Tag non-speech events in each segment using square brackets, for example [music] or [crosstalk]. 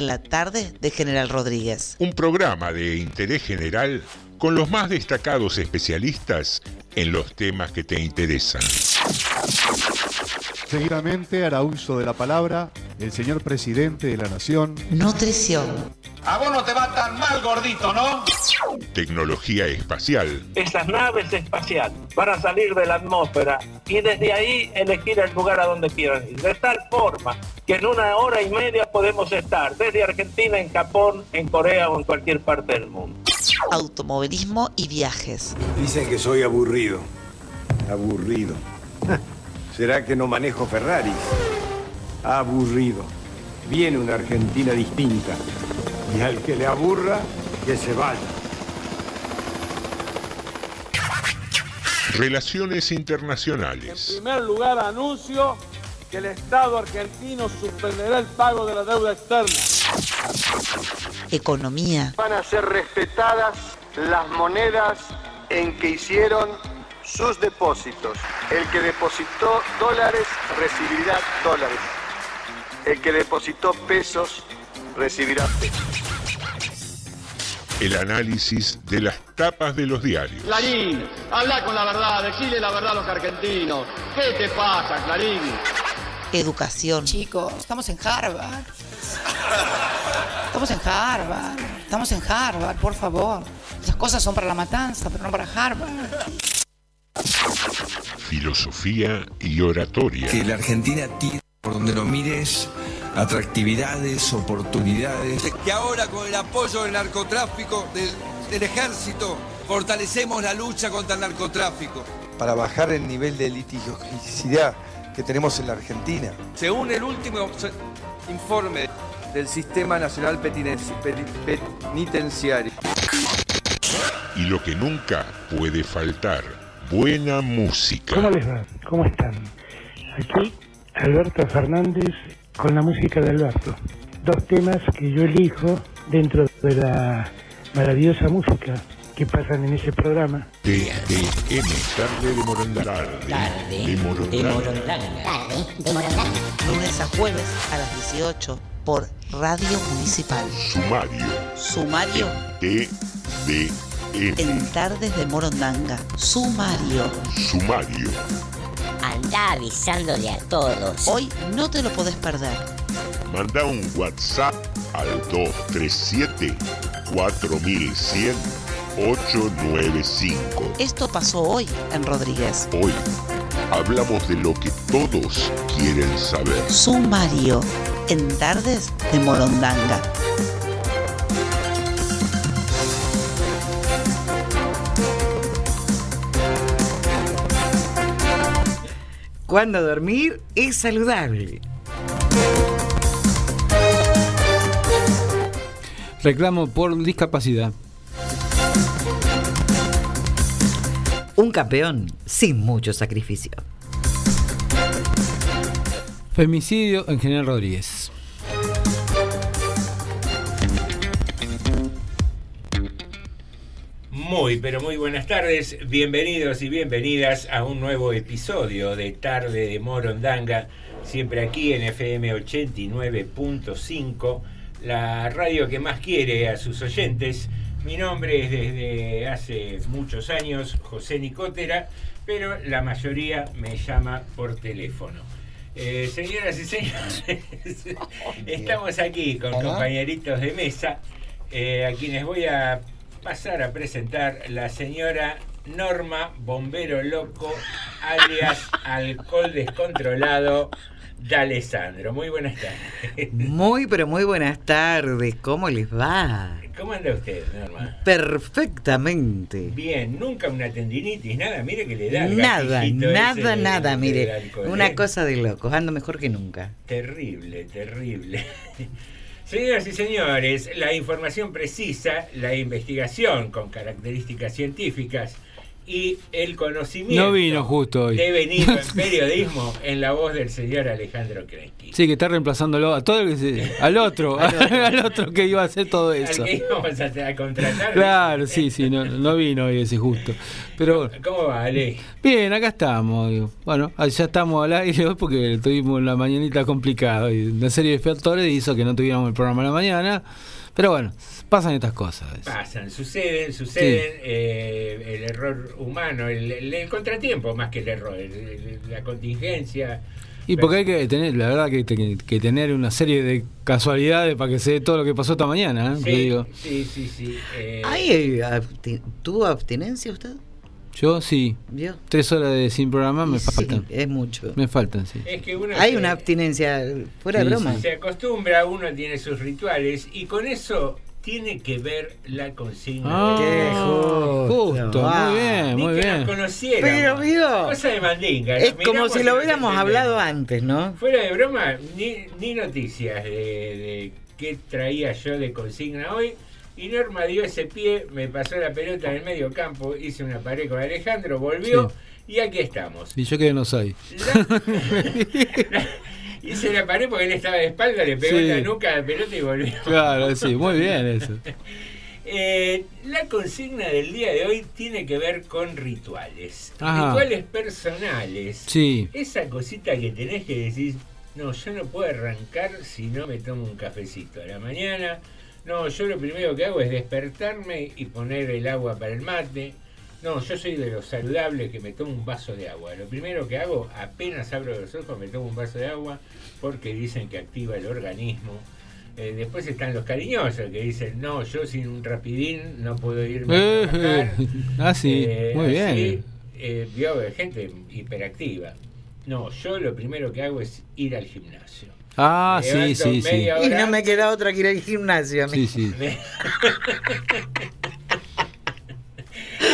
la tarde de General Rodríguez. Un programa de interés general con los más destacados especialistas en los temas que te interesan. Seguidamente hará uso de la palabra el señor presidente de la Nación. Nutrición. A vos no te va tan mal, gordito, ¿no? Tecnología espacial. Esas naves espaciales van a salir de la atmósfera y desde ahí elegir el lugar a donde quieran ir. De tal forma que en una hora y media podemos estar desde Argentina, en Japón, en Corea o en cualquier parte del mundo. Automovilismo y viajes. Dicen que soy aburrido. Aburrido. [laughs] ¿Será que no manejo Ferrari? Aburrido. Viene una Argentina distinta. Y al que le aburra, que se vaya. Relaciones En internacionales. primer lugar, anuncio que el Estado argentino suspenderá el pago de la deuda externa. Economía. van a ser respetadas las monedas en que hicieron sus depósitos. El que depositó dólares recibirá dólares. El que depositó pesos recibirá pesos. El análisis de las tapas de los diarios. Clarín, habla con la verdad, decile la verdad a los argentinos. ¿Qué te pasa, Clarín? Educación. Chicos, estamos en Harvard. [laughs] Estamos en Harvard. Estamos en Harvard, por favor. Esas cosas son para la matanza, pero no para Harvard. Filosofía y oratoria. que la Argentina tiene, por donde lo mires, atractividades, oportunidades. Que ahora con el apoyo del narcotráfico, del, del ejército, fortalecemos la lucha contra el narcotráfico. para bajar el nivel de litigiosidad que tenemos en la Argentina. Según el último informe del Sistema Nacional Penitenciario. Y lo que nunca puede faltar, buena música. ¿Cómo les va? ¿Cómo están? Aquí Alberto Fernández con la música de Alberto. Dos temas que yo elijo dentro de la maravillosa música que pasan en ese programa. TDM, tarde de Morondanga. Tarde de Morondanga. Lunes a jueves a las 18 por Radio Municipal. Sumario. Sumario TDM. en Tardes de Morondanga. Sumario. Sumario. Anda avisándole a todos. Hoy no te lo podés perder. Manda un WhatsApp al 237 4100 895. Esto pasó hoy en Rodríguez. Hoy hablamos de lo que todos quieren saber. Sumario en Tardes de Morondanga. Cuando dormir es saludable. Reclamo por discapacidad. Un campeón sin mucho sacrificio. Femicidio en General Rodríguez. Muy, pero muy buenas tardes. Bienvenidos y bienvenidas a un nuevo episodio de Tarde de Morondanga, siempre aquí en FM 89.5, la radio que más quiere a sus oyentes. Mi nombre es desde hace muchos años José Nicotera, pero la mayoría me llama por teléfono. Eh, señoras y señores, [laughs] estamos aquí con compañeritos de mesa, eh, a quienes voy a pasar a presentar la señora Norma Bombero Loco, alias Alcohol Descontrolado de Alessandro. Muy buenas tardes. Muy, pero muy buenas tardes. ¿Cómo les va? ¿Cómo anda usted, Norma? Perfectamente. Bien, nunca una tendinitis, nada, mire que le da el Nada, ese nada, nada, mire. alcohol, Una ¿eh? cosa de locos. Ando mejor que nunca. Terrible, terrible. Señoras y señores, la información precisa, la investigación con características científicas y el conocimiento No vino justo hoy. de venir en periodismo en la voz del señor Alejandro Krensky. Sí, que está reemplazándolo a todo el que se- al otro, [laughs] [laughs] al otro que iba a hacer todo eso. Al que íbamos a, a contratar. Claro, sí, sí, no, no vino hoy ese justo. Pero. ¿Cómo va, Ale? Bien, acá estamos. digo. Bueno, ah, ya estamos al aire hoy porque tuvimos la mañanita complicada y una serie de factores hizo que no tuviéramos el programa a la mañana. Pero bueno, pasan estas cosas. Pasan, suceden, suceden. eh, el error humano, el, el- el contratiempo más que el error, el- el- la contingencia. Y porque hay que tener, la verdad, que, que- que tener una serie de casualidades para que se dé todo lo que pasó esta mañana. ¿eh? Sí, digo. sí, sí, sí. eh, ¿Hay, eh, ¿Tuvo abstinencia usted? Yo sí. ¿Vio? Tres horas de sin programa me Sí, faltan. es mucho. Me faltan, sí. Es que uno Hay se- una abstinencia fuera de Sí, broma. Se acostumbra, uno tiene sus rituales y con eso tiene que ver la consigna. Ah, de- justo, Ah. muy bien, Ni muy que bien. nos conociéramos. Pero, vio. Cosa de mandinga. Es como si lo hubiéramos hablado antes, ¿no? Fuera de broma, ni, ni noticias de, de qué traía yo de consigna hoy. Y Norma dio ese pie, me pasó la pelota en el medio campo, hice una pared con Alejandro, volvió y aquí estamos. Y yo que no soy. Hice la pared porque él estaba de espalda, le pegó Sí. en la nuca a la pelota y volvió. Claro, sí, muy bien eso. [laughs] Eh, la consigna del día de hoy tiene que ver con rituales. Ajá. Rituales personales. Sí. Esa cosita que tenés que decir, no, yo no puedo arrancar si no me tomo un cafecito a la mañana. No, yo lo primero que hago es despertarme y poner el agua para el mate. No, yo soy de los saludables que me tomo un vaso de agua. Lo primero que hago, apenas abro los ojos, me tomo un vaso de agua porque dicen que activa el organismo. Eh, después están los cariñosos que dicen, no, yo sin un rapidín no puedo irme a trabajar. ah, sí, Eh, muy bien. así, eh, vio gente hiperactiva. No, yo lo primero que hago es ir al gimnasio. Ah, Me sí, sí, sí. Y no me queda otra que ir al gimnasio. a mí. Sí, sí.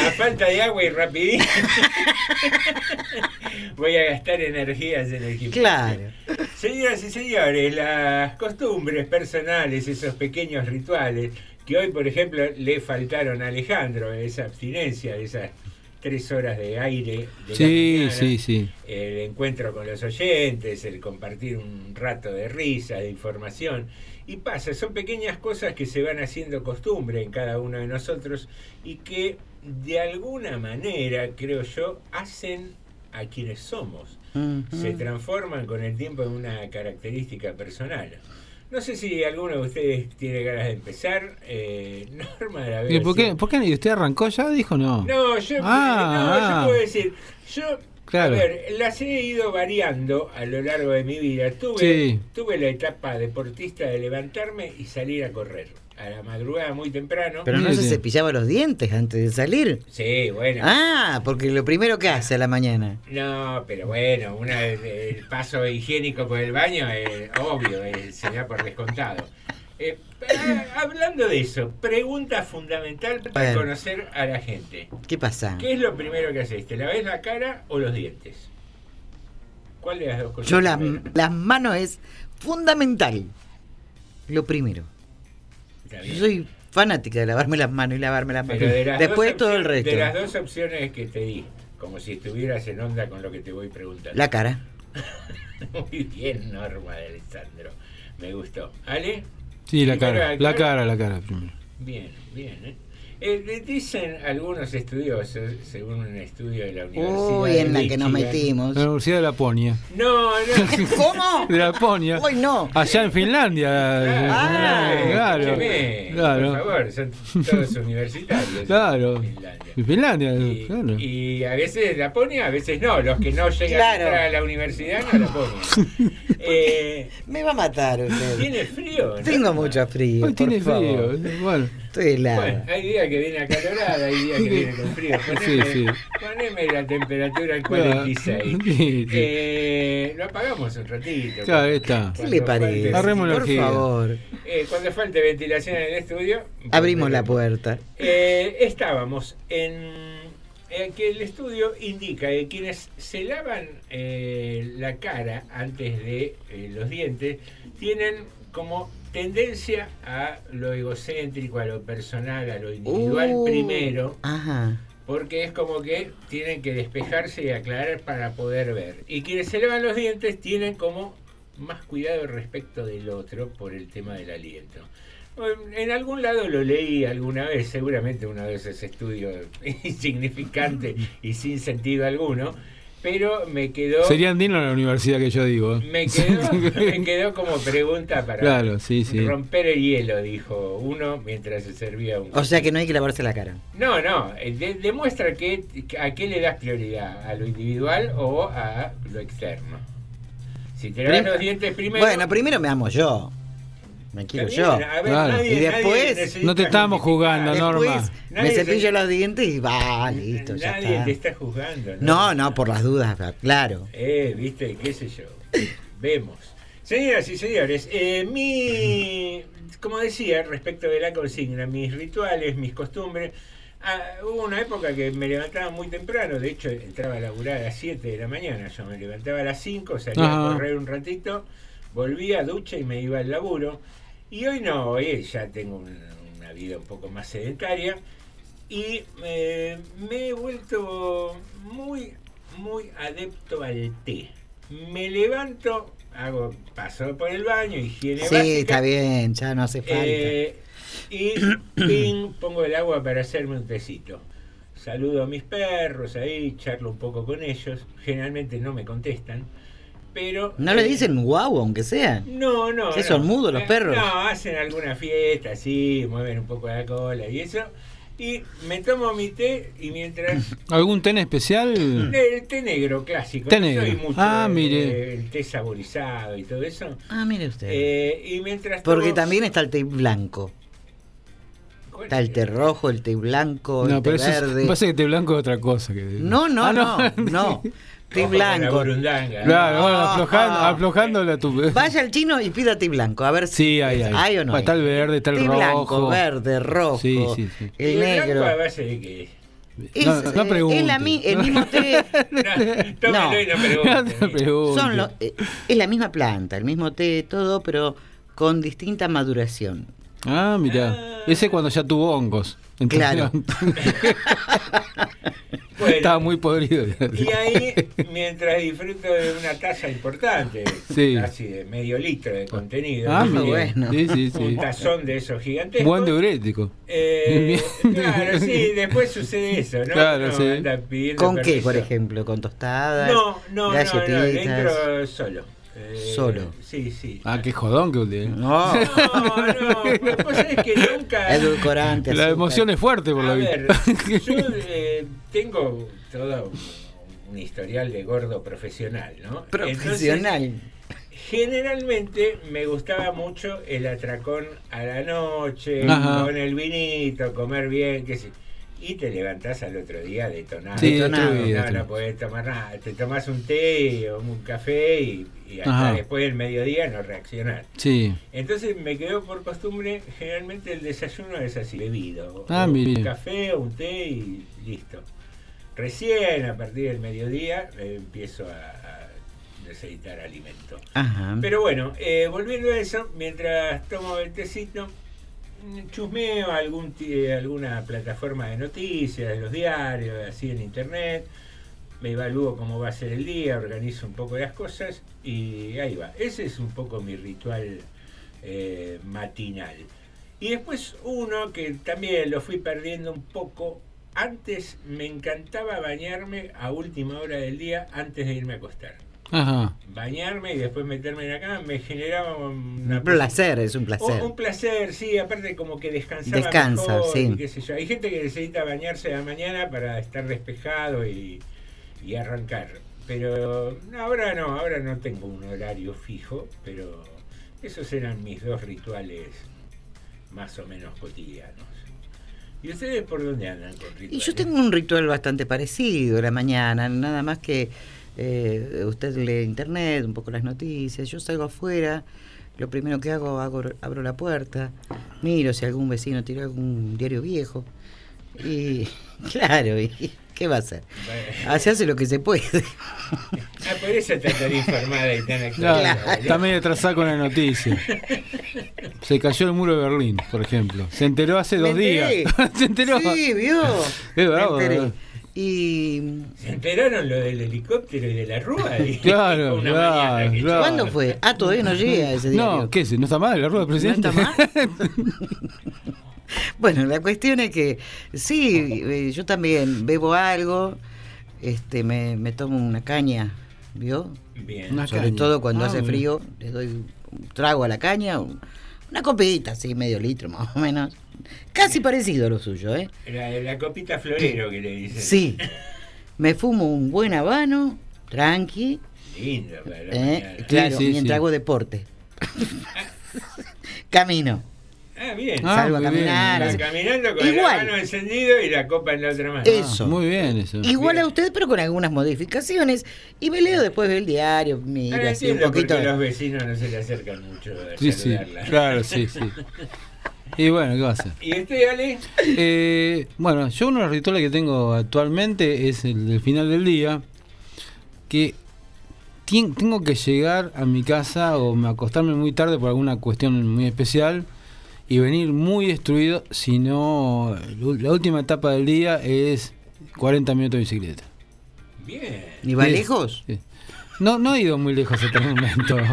A falta de agua y rapidín. [laughs] Voy a gastar energías en el gimnasio. Claro. Señoras y señores, las costumbres personales, esos pequeños rituales, que hoy, por ejemplo, le faltaron a Alejandro, esa abstinencia de esas tres horas de aire de Sí, mañana, sí, sí. el encuentro con los oyentes, el compartir un rato de risa, de información. Y pasa, son pequeñas cosas que se van haciendo costumbre en cada uno de nosotros y que de alguna manera, creo yo, hacen a quienes somos. Se transforman con el tiempo en una característica personal. No sé si alguno de ustedes tiene ganas de empezar. Eh, [laughs] Norma, la ¿Y veo por qué, por qué usted arrancó ya? Dijo no. No, yo, Ah, no, yo ah. puedo decir, yo, Claro. a ver, las he ido variando a lo largo de mi vida. Tuve, Sí. tuve la etapa deportista de levantarme y salir a correr. A la madrugada muy temprano. Pero no Sí, se sí. cepillaba los dientes antes de salir. Sí, bueno. Ah, porque lo primero que hace a la mañana. No, pero bueno, una, el paso higiénico por el baño es obvio, eh, se da por descontado. Eh, ah, hablando de eso, pregunta fundamental para Bueno. conocer a la gente. ¿Qué pasa? ¿Qué es lo primero que haces? ¿Te laves la cara o los dientes? ¿Cuál de las dos cosas? Yo la- las manos es fundamental. Lo primero. Yo soy fanática de lavarme las manos y lavarme las manos. De las Después dos todo el opciones- resto. De las dos opciones que te di, como si estuvieras en onda con lo que te voy preguntando. La cara. [laughs] Muy bien, Norma de Alessandro. Me gustó. ¿Ale? Sí, la cara, la cara, la cara primero. Bien, bien. ¿eh? Eh, dicen algunos estudiosos, según un estudio de la Universidad Uy, de en la que nos Michigan- metimos. La Universidad de Laponia. No, no. [laughs] ¿Cómo? De Laponia. Uy, no. Allá en Finlandia. Ah, claro. escúcheme, Claro. Por favor, son todos universitarios. Claro. Finlandia. En Finlandia, Y, claro. y a veces la pone, a veces no. Los que no llegan Claro. a entrar a la universidad no la ponen. [laughs] Eh, Me va a matar usted. ¿Tiene frío? no? Tengo mucho frío. Hoy por tiene favor. frío. Bueno, Estoy. Bueno, hay días que viene acalorada, hay días que viene con frío. [laughs] Poneme, Sí, sí. poneme la temperatura Claro. [laughs] 46. Sí, sí. Eh, lo apagamos un ratito. Claro, ahí está. ¿Qué le parece? falte- Por favor. eh, cuando falte ventilación en el estudio. Abrimos la puerta. Eh, estábamos en eh, que el estudio indica que quienes se lavan eh, la cara antes de eh, los dientes tienen como tendencia a lo egocéntrico, a lo personal, a lo individual Uh, primero, Ajá. porque es como que tienen que despejarse y aclarar para poder ver. Y quienes se lavan los dientes tienen como más cuidado respecto del otro por el tema del aliento. En algún lado lo leí alguna vez, seguramente uno de esos estudios [laughs] insignificantes y sin sentido alguno, pero me quedó... Sería andino la universidad que yo digo. Me quedó, [laughs] me quedó como pregunta para Claro, sí, sí. romper el hielo, dijo uno mientras se servía un... O sea que no hay que lavarse la cara. No, no, eh, de- demuestra que a qué le das prioridad, a lo individual o a lo externo. Si te lavas los dientes primero... Bueno, primero me amo yo. Me quiero yo. a ver, Claro. nadie- y después. No te estamos jugando, después Norma. Me cepillo los dientes y va, listo, ya Nadie está. te está juzgando, ¿no? No, no, por las dudas, claro. Eh, viste, qué sé yo. Vemos. Señoras y señores, eh, mi, como decía, respecto de la consigna, mis rituales, mis costumbres, ah, hubo una época que me levantaba muy temprano, de hecho entraba a laburar a las 7 de la mañana, yo me levantaba a las 5, salía Ajá. a correr un ratito, volvía, ducha y me iba al laburo. Y hoy no, hoy ya tengo una, una vida un poco más sedentaria y eh, me he vuelto muy, muy adepto al té. Me levanto, hago paso por el baño, higiene Sí, básica, está bien, ya no hace falta. eh, y [clears throat] ping, pongo el agua para hacerme un tecito. Saludo a mis perros ahí, charlo un poco con ellos. Generalmente no me contestan, pero... ¿No le eh, dicen guau, aunque sea? no, no. ¿Qué no. son mudos los Eh, perros? No, hacen alguna fiesta, así, mueven un poco la cola y eso. Y me tomo mi té y mientras. [laughs] ¿Algún té en especial? El té negro clásico. Té no negro. soy mucho Ah, mire. El té saborizado y todo eso. Ah, mire usted. Eh, y mientras. Porque tomo- también está el té blanco. Está el té rojo, el té blanco, No, el té pero eso es, verde. [laughs] me parece que té blanco es otra cosa. Que... No, no, Ah, no, no. [laughs] Té blanco. Claro, bueno, No. aflojando, aflojando la tu... Vaya al chino y pida té blanco, a ver si Sí, hay, hay. hay o no. hay. Está el verde, está el rojo. blanco, verde, rojo, Sí, sí, sí. ¿Y el negro. blanco a base de qué? Es, No, no eh, pregunte. es la mi- el mismo té. [laughs] [laughs] No. No pregunte. Son lo- eh, es la misma planta, el mismo té, todo, pero con distinta maduración. Ah, mira. Ese cuando ya tuvo hongos. Claro. [laughs] Bueno. Estaba muy podrido. Y ahí, mientras disfruto de una taza importante, Sí. casi de medio litro de contenido, Ah, ¿no? bueno. Sí, sí, sí. un tazón de esos gigantescos. Buen diurético. Eh, claro, sí, después sucede eso, ¿no? Claro, pidiendo ¿Con qué, por ejemplo? ¿Con tostadas? No, no, no, no, dentro solo. Eh, Solo. Sí, sí. Ah, qué jodón que usted. No, No, no, que nunca... edulcorante. La azúcar. emoción es fuerte por A lo ver, visto. [laughs] yo eh, tengo todo un, historial de gordo profesional, ¿no? Profesional. Entonces, generalmente me gustaba mucho el atracón a la noche, Ajá. con el vinito, comer bien, qué sé. Y te levantás al otro día detonado. Sí, Detonado. No, no podés tomar nada. Te tomás un té o un café y, y hasta Ajá. después del mediodía no reaccionar. Sí. Entonces me quedó por costumbre, generalmente el desayuno es así, bebido. Ah, O mire. un café o un té y listo. Recién a partir del mediodía eh, empiezo a, a necesitar alimento. Ajá. Pero bueno, eh, volviendo a eso, mientras tomo el tecito, chusmeo algún ti- alguna plataforma de noticias, de los diarios, así en internet, me evalúo cómo va a ser el día, organizo un poco las cosas y ahí va. Ese es un poco mi ritual eh, matinal. Y después uno que también lo fui perdiendo un poco. Antes me encantaba bañarme a última hora del día antes de irme a acostar Ajá. bañarme y después meterme en la cama me generaba una Un placer, es un placer. un, un placer, sí, aparte como que descansaba Descansa, mejor sí. y qué sé yo. Hay gente que necesita bañarse a la mañana para estar despejado y, y arrancar. Pero no, ahora no, ahora no tengo un horario fijo, pero esos eran mis dos rituales más o menos cotidianos. ¿Y ustedes por dónde andan con rituales? Y yo tengo un ritual bastante parecido la mañana, nada más que eh, usted lee internet, un poco las noticias, yo salgo afuera, lo primero que hago, hago abro la puerta, miro si algún vecino tiró algún diario viejo y [laughs] claro, y ¿qué va a hacer? Así hace lo que se puede. Ah, por eso está tan informada y tan Claro, actualizada. Está medio atrasada con la noticia. Se cayó el muro de Berlín, por ejemplo. Se enteró hace dos días. [laughs] Se enteró. Sí, vio. Qué bravo, Me enteré. Y ¿Se enteraron lo del helicóptero y de la rúa? Y- [laughs] Claro, [laughs] una claro, que- claro. ¿Cuándo fue? Ah, todavía no llega ese día. No, ¿qué es? ¿No está mal la rueda del presidente? [laughs] Bueno, la cuestión es que sí, eh, yo también bebo algo, este, me, me tomo una caña, ¿vio? Bien. Una Sobre caña. todo cuando Ah, hace frío, le doy un trago a la caña, un- una copita, así, medio litro más o menos. Casi parecido a lo suyo, ¿eh? La, la copita florero que le dicen. Sí. Me fumo un buen habano, tranqui, Lindo para la ¿eh? claro, sí, mientras sí. hago deporte. Camino. Ah, bien. Ah, Salgo a muy bien. caminar. Caminando con Igual. el mano encendido y la copa en la otra mano. Eso. Ah, Muy bien eso. Igual Bien. a usted, pero con algunas modificaciones. Y me leo después del diario, mira, así un poquito. los vecinos no se le acercan mucho a Sí, sí. Claro, sí, sí. [laughs] Y bueno, ¿qué va a hacer? ¿Y usted, Ale? Eh, bueno, yo uno de los rituales que tengo actualmente es el del final del día, que tengo que llegar a mi casa o me acostarme muy tarde por alguna cuestión muy especial y venir muy destruido, si no, la última etapa del día es 40 minutos de bicicleta. Bien. ¿Y va lejos? Sí. No, no he ido muy lejos hasta el momento. [laughs]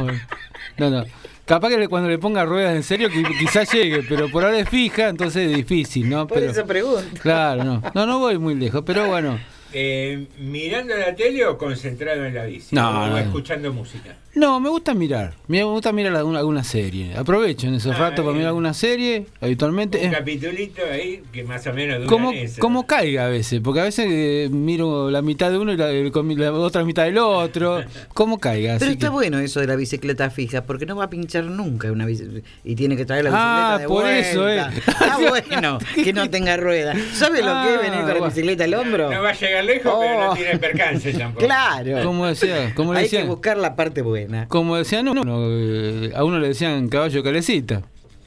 No, no. Capaz que cuando le ponga ruedas en serio, qui- quizás llegue, pero por ahora es fija, entonces es difícil, ¿no? Por Pero, eso pregunto. claro, no. No, no voy muy lejos, pero bueno. Eh, ¿Mirando la tele o concentrado en la bici? No, o no. escuchando música? No, me gusta mirar. Me gusta mirar alguna, alguna serie. Aprovecho en esos Ah, ratos para mirar alguna serie, habitualmente. Un Eh, capitulito ahí que más o menos dura como, eso. como caiga a veces, porque a veces eh, miro la mitad de uno y la, la otra mitad del otro. [laughs] Como caiga. Pero así está que- bueno eso de la bicicleta fija, porque no va a pinchar nunca una bicicleta. Y tiene que traer la bicicleta Ah, de por vuelta. eso, eh. Está [laughs] bueno que no tenga rueda. ¿Sabe lo que es Ah, venir con la bicicleta al hombro? No va a llegar lejos, pero no Oh. tiene percance [laughs] tampoco. Claro. Como decía, como le Hay que buscar la parte buena. Como decían uno, eh, a uno le decían caballo calecita.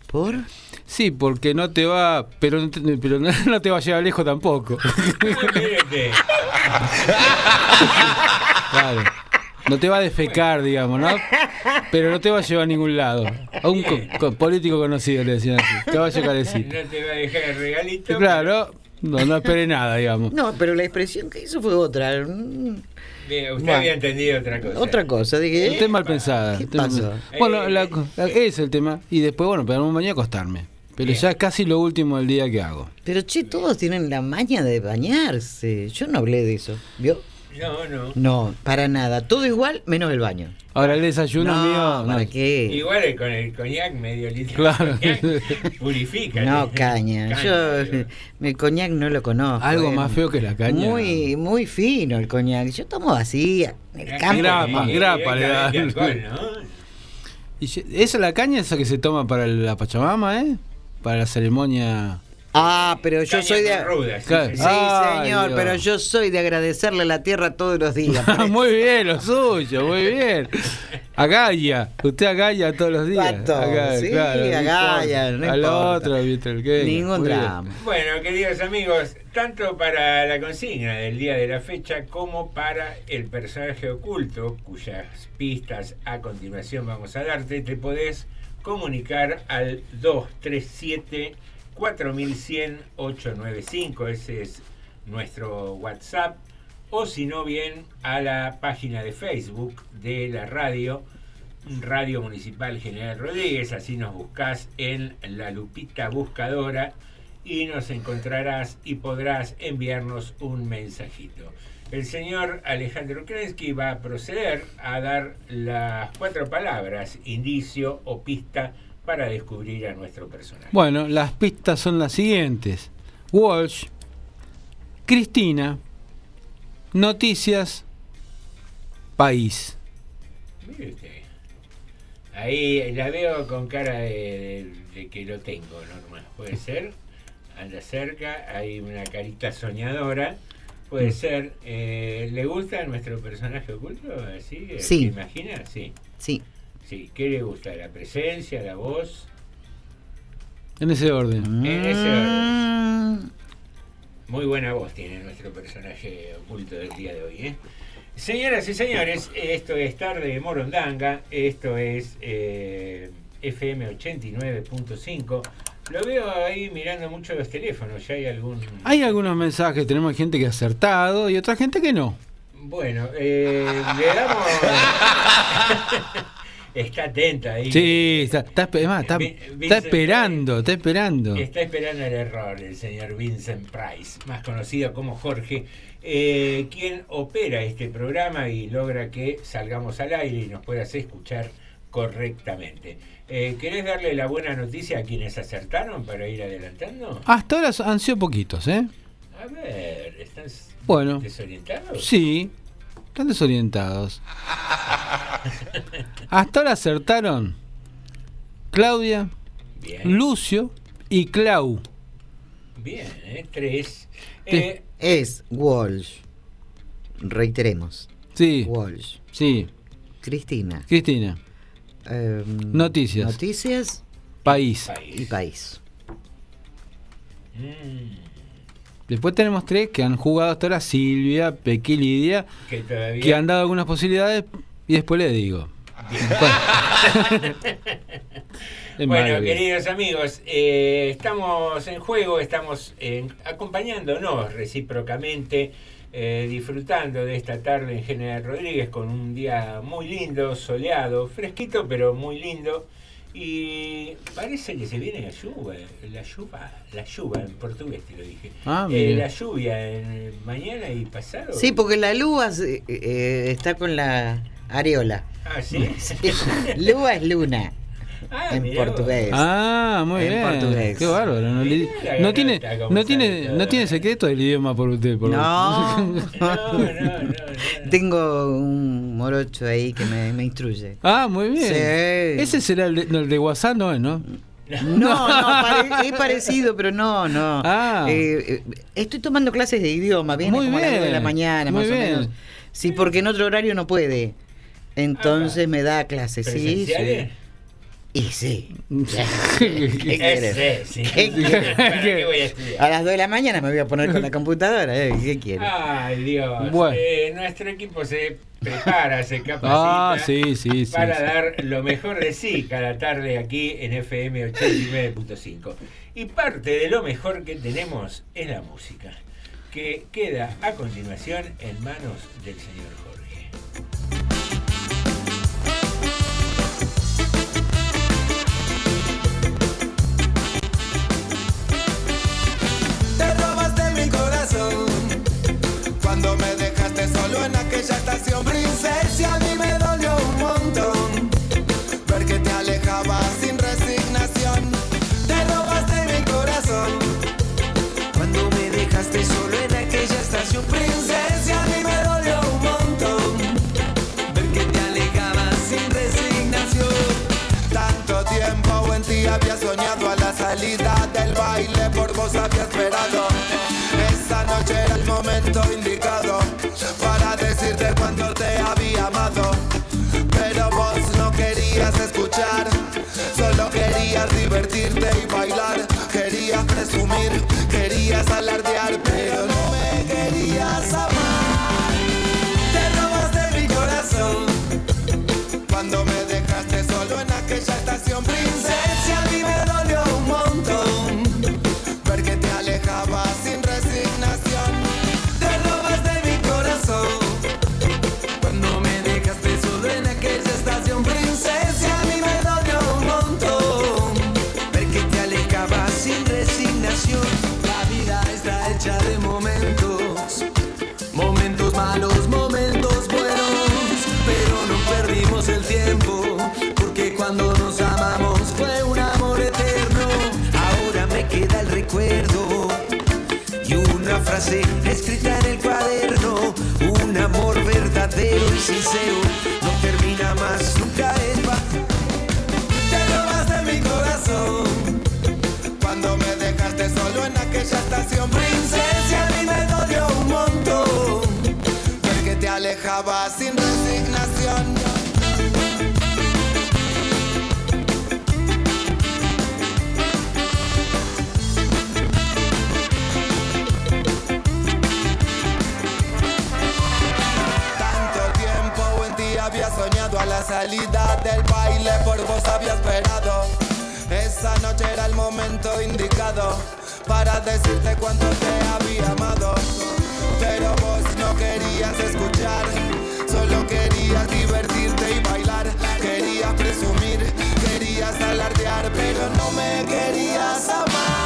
¿Por? Sí, porque no te va, pero, no te- pero no [laughs] no te va a llevar lejos tampoco. [laughs] Claro. No te va a defecar, digamos, ¿no? Pero no te va a llevar a ningún lado. A un co- co- político conocido le decían así. Caballo calecita. No te va a dejar el regalito. Claro, no, no esperé nada, digamos. No, pero la expresión que hizo fue otra. Bien, usted Bueno. había entendido otra cosa. Otra cosa. Dije, Usted mal pensada. ¿Qué pasó? pensada. Bueno, la- la- ese es el tema. Y después, bueno, un baño y acostarme. Pero Bien. ya es casi lo último del día que hago. Pero che, todos tienen la maña de bañarse. Yo no hablé de eso. ¿Vio? No, no. No, para nada. Todo igual menos el baño. Ahora el desayuno no, mío. ¿para no. qué? Igual con el coñac, medio litro. Claro. purifica. No, caña. Yo [laughs] el coñac no lo conozco. Algo eh. más feo que la caña. Muy, muy fino el coñac. Yo tomo vacía. En el campo. Grapa, Eh, grapa le da. alcohol, ¿no? Y ye- esa es la caña esa que se toma para la Pachamama, ¿eh? Para la ceremonia. Ah, pero yo Caña soy de. ruda, sí, Claro. sí. Sí, Ay, señor, Dios. pero yo soy de agradecerle a la tierra todos los días. [laughs] muy bien, lo suyo, muy bien. A Gaia, usted a Gaia todos los días. Pato, A Gaia, sí, claro, a no Gaia, importa. no Al otro, viste, el que. Ningún Muy bien. drama. Bueno, queridos amigos, tanto para la consigna del día de la fecha como para el personaje oculto, cuyas pistas a continuación vamos a darte, te podés comunicar al 237 4100 895, ese es nuestro WhatsApp, o si no bien a la página de Facebook de la radio, Radio Municipal General Rodríguez, así nos buscas en la lupita buscadora y nos encontrarás y podrás enviarnos un mensajito. El señor Alejandro Krensky va a proceder a dar las cuatro palabras, indicio o pista, para descubrir a nuestro personaje. Bueno, las pistas son las siguientes: Walsh, Cristina, Noticias, País. Mire usted. Ahí la veo con cara de, de- de que lo tengo, normal. Puede ser. Anda cerca, hay una carita soñadora. Puede Mm. ser. eh, ¿Le gusta nuestro personaje oculto? ¿Así? ¿Se Sí. imagina? Sí. Sí. Sí. ¿Qué le gusta? ¿La presencia, la voz? En ese orden. En ese orden. Muy buena voz tiene nuestro personaje oculto del día de hoy. ¿eh? Señoras y señores, esto es Tarde de Morondanga, esto es eh, FM 89.5. Lo veo ahí mirando mucho los teléfonos, ¿ya hay algún...? Hay algunos mensajes, tenemos gente que ha acertado y otra gente que no. Bueno, eh, le damos... [laughs] está atenta ahí. Sí, está, esperando, está esperando. Está esperando el error el señor Vincent Price, más conocido como Jorge, eh, quien opera este programa y logra que salgamos al aire y nos puedas escuchar correctamente. Eh, ¿Querés darle la buena noticia a quienes acertaron para ir adelantando? Hasta ahora han sido poquitos, ¿eh? A ver, ¿estás Bueno. desorientados? Sí, están desorientados. Hasta ahora acertaron Claudia, Bien. Lucio y Clau. Bien, ¿eh? tres. Eh, Es Walsh. Reiteremos. Sí. Walsh. Sí. Cristina. Cristina. Em, Noticias. Noticias País. y país. mm, Después tenemos tres que han jugado hasta ahora, Silvia, Pequi Lidia, que han dado algunas posibilidades y después les digo. [laughs] Bueno, [laughs] queridos amigos, eh, estamos en juego, estamos eh, acompañándonos recíprocamente, eh, disfrutando de esta tarde en General Rodríguez con un día muy lindo, soleado, fresquito, pero muy lindo. Y parece que se viene la lluvia, la lluvia, la lluvia en portugués te lo dije. Ah, Eh, la lluvia en mañana y pasado. Sí, porque la lúa eh, eh, está con la areola. Ah, sí. [laughs] lúa es luna. Ah, en portugués. Ah, muy En bien. portugués. Qué bárbaro. No, no tiene, no tiene, no tiene secreto el idioma por usted. Por [laughs] No. Tengo un morocho ahí que me, me instruye. Ah, muy bien. Sí. Ese será el de, no, el de WhatsApp, no es, ¿no? No, no, pare- es parecido, pero no, no. Ah. Eh, eh, estoy tomando clases de idioma, viene Muy como a las bien, nueve de la mañana, muy más bien. o menos. Sí, porque en otro horario no puede. Entonces me da clases, sí, sí. Y sí. ¿Qué quieres? [laughs] sí. ¿Qué quieres? ¿Para qué voy a estudiar? A las 2 de la mañana me voy a poner con la computadora, ¿eh? ¿qué quieres? Ay, Dios. Bueno. Eh, nuestro equipo se prepara, se capacita Ah, sí, sí, sí. para sí. dar lo mejor de sí cada tarde aquí en FM 89.5. Y parte de lo mejor que tenemos es la música, que queda a continuación en manos del señor había soñado a la salida del baile, por vos había esperado. Esa noche era el momento indicado decirte cuánto te había amado. Pero vos no querías escuchar, solo querías divertirte y bailar. Querías presumir, querías alardear, pero no me querías amar. Te robaste mi corazón cuando me dejaste solo en aquella estación. Princesa, escrita en el cuaderno, un amor verdadero y sincero, no termina más, nunca es va. Te robaste mi corazón cuando me dejaste solo en aquella estación. Princesa, a mí me dolió un montón ver que te alejabas sin resignación. había esperado. Esa noche era el momento indicado para decirte cuánto te había amado. Pero vos no querías escuchar, solo querías divertirte y bailar. Querías presumir, querías alardear, pero no me querías amar.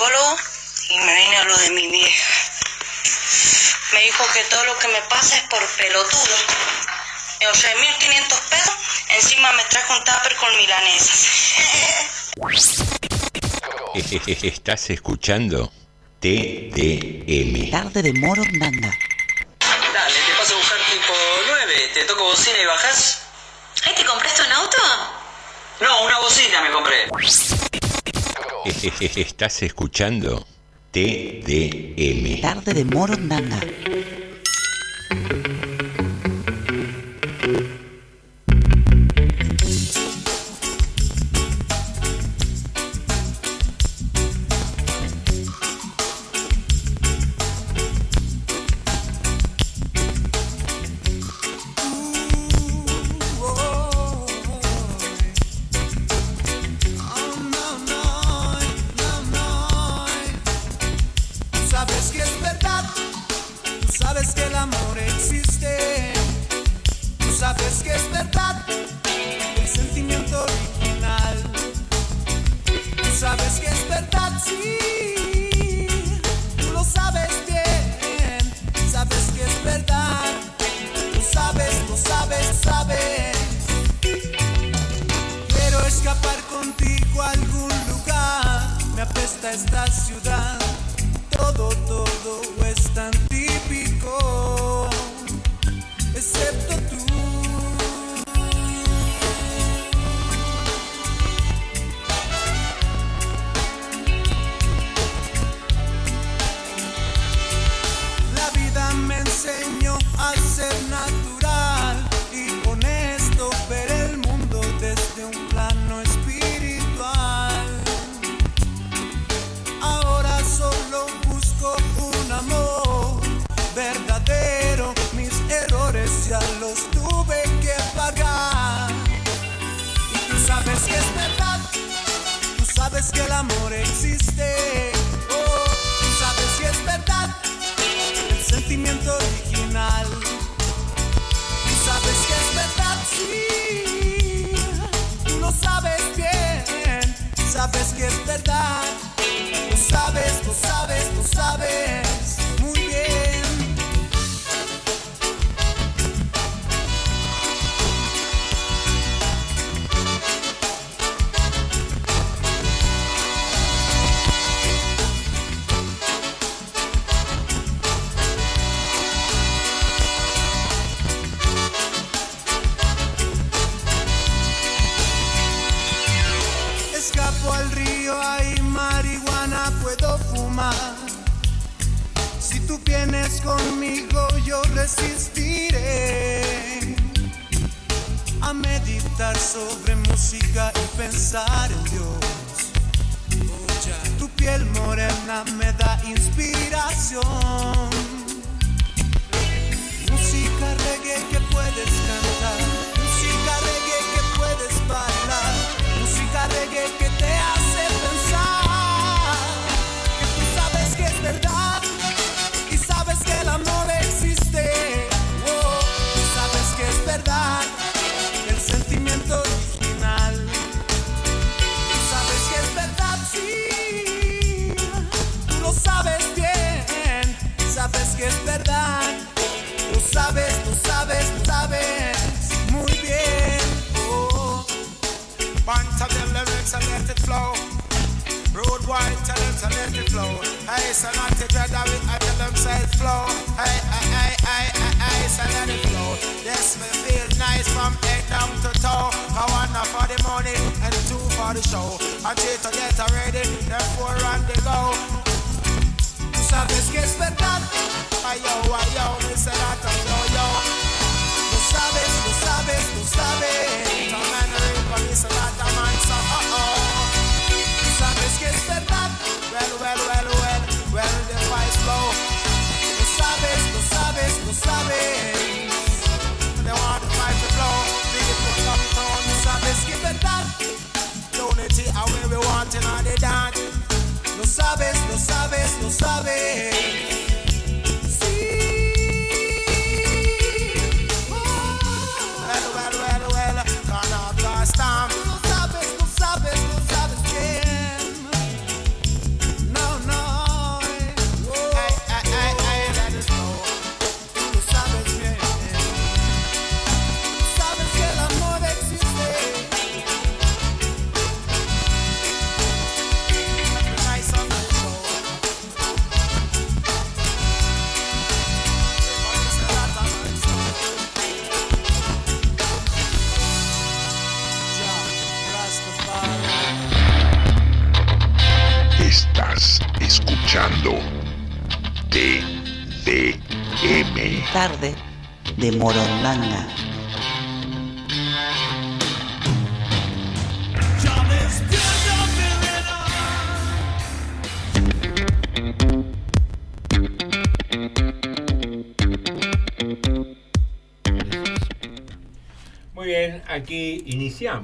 psicólogo y me vine a lo de mi vieja. Me dijo que todo lo que me pasa es por pelotudo. De pesos, encima me trajo un tupper con milanesas. [laughs] ¿Estás escuchando? TDM. Tarde de Moro Banda. Dale, te paso a buscar tipo 9. Te toco bocina y bajás. ¿Ay, te compraste un auto? No, una bocina me compré. Estás escuchando TDM. Tarde de Morondanga.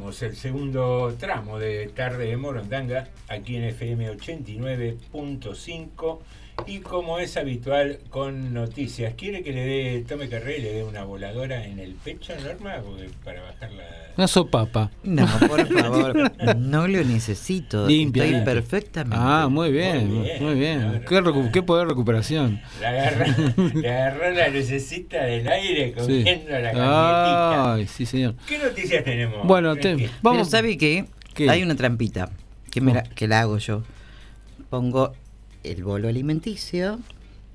El segundo tramo de Tarde de Morondanga, aquí en FM 89.5 y como es habitual con noticias. ¿Quiere que le dé, tome carrera y le dé una voladora en el pecho, Norma? Porque para bajar la... Una sopapa. No, por favor, no lo necesito. Limpia, Estoy limpia. perfectamente. Ah, muy bien, Muy muy bien. ¿Qué, recu- qué poder de recuperación. Le agarró, [laughs] le agarró la lucecita del aire Sí. cogiendo la galletita. Ay, sí, señor. ¿Qué noticias tenemos? Bueno, te- Frankie? Pero ¿sabe qué? ¿Qué? Hay una trampita que, me la, que la hago yo. Pongo el bolo alimenticio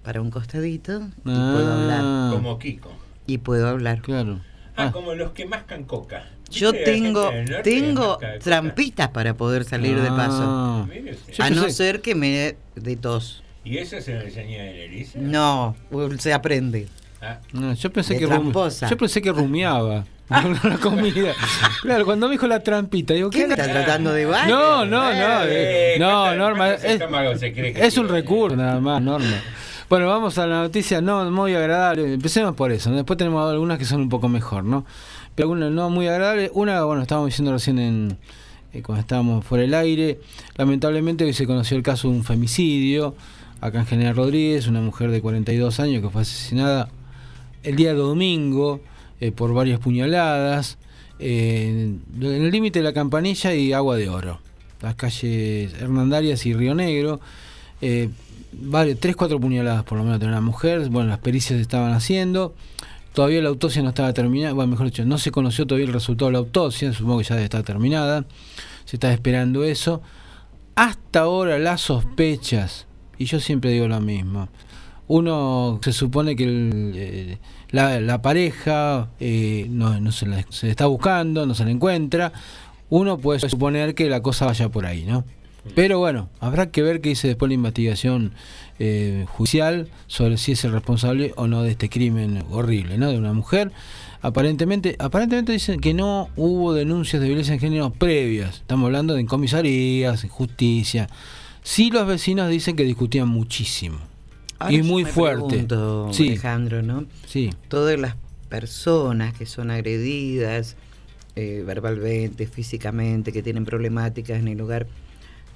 para un costadito y puedo hablar. Como Kiko. Y puedo hablar. Claro. Ah, como los que mascan coca. Yo ¿Viste la tengo, tengo trampitas para poder salir de Ah. paso. Mire usted. Yo A no ser que me dé de tos. ¿Y eso se lo enseñó a Elisa? No, se aprende. Ah, No, yo pensé que yo pensé que rumiaba [laughs] la comida. Claro, cuando me dijo la trampita, digo, ¿Qué está tratando de baile? No, no, no. Eh, eh, no, ¿cuánto- Norma, es, un recurso nada más, Norma. Bueno, vamos a la noticia no muy agradable. Empecemos por eso. Después tenemos algunas que son un poco mejor, ¿no? Pero algunas no muy agradables. Una, bueno, estábamos diciendo recién en eh, cuando estábamos fuera del aire. Lamentablemente hoy se conoció el caso de un femicidio acá en General Rodríguez, una mujer de 42 años que fue asesinada el día domingo eh, por varias puñaladas eh, en el límite de la Campanilla y Agua de Oro, las calles Hernandarias y Río Negro. Eh, tres, cuatro puñaladas por lo menos tenía la mujer. Bueno, las pericias estaban haciendo. Todavía la autopsia no estaba terminada. Bueno, mejor dicho, no se conoció todavía el resultado de la autopsia. Supongo que ya debe estar terminada. Se está esperando eso. Hasta ahora las sospechas, y yo siempre digo lo mismo, uno se supone que el, eh, la, pareja eh, no, se, la, se está buscando, no se la encuentra, uno puede suponer que la cosa vaya por ahí, ¿no? Pero bueno, habrá que ver qué dice después la investigación eh, judicial sobre si es el responsable o no de este crimen horrible, ¿no? De una mujer. Aparentemente, aparentemente dicen que no hubo denuncias de violencia en género previas. Estamos hablando de comisarías, en justicia. Sí, los vecinos dicen que discutían muchísimo. Ahora y muy fuerte. pregunto, Sí. Alejandro, ¿no? Sí. Todas las personas que son agredidas eh, verbalmente, físicamente, que tienen problemáticas en el lugar,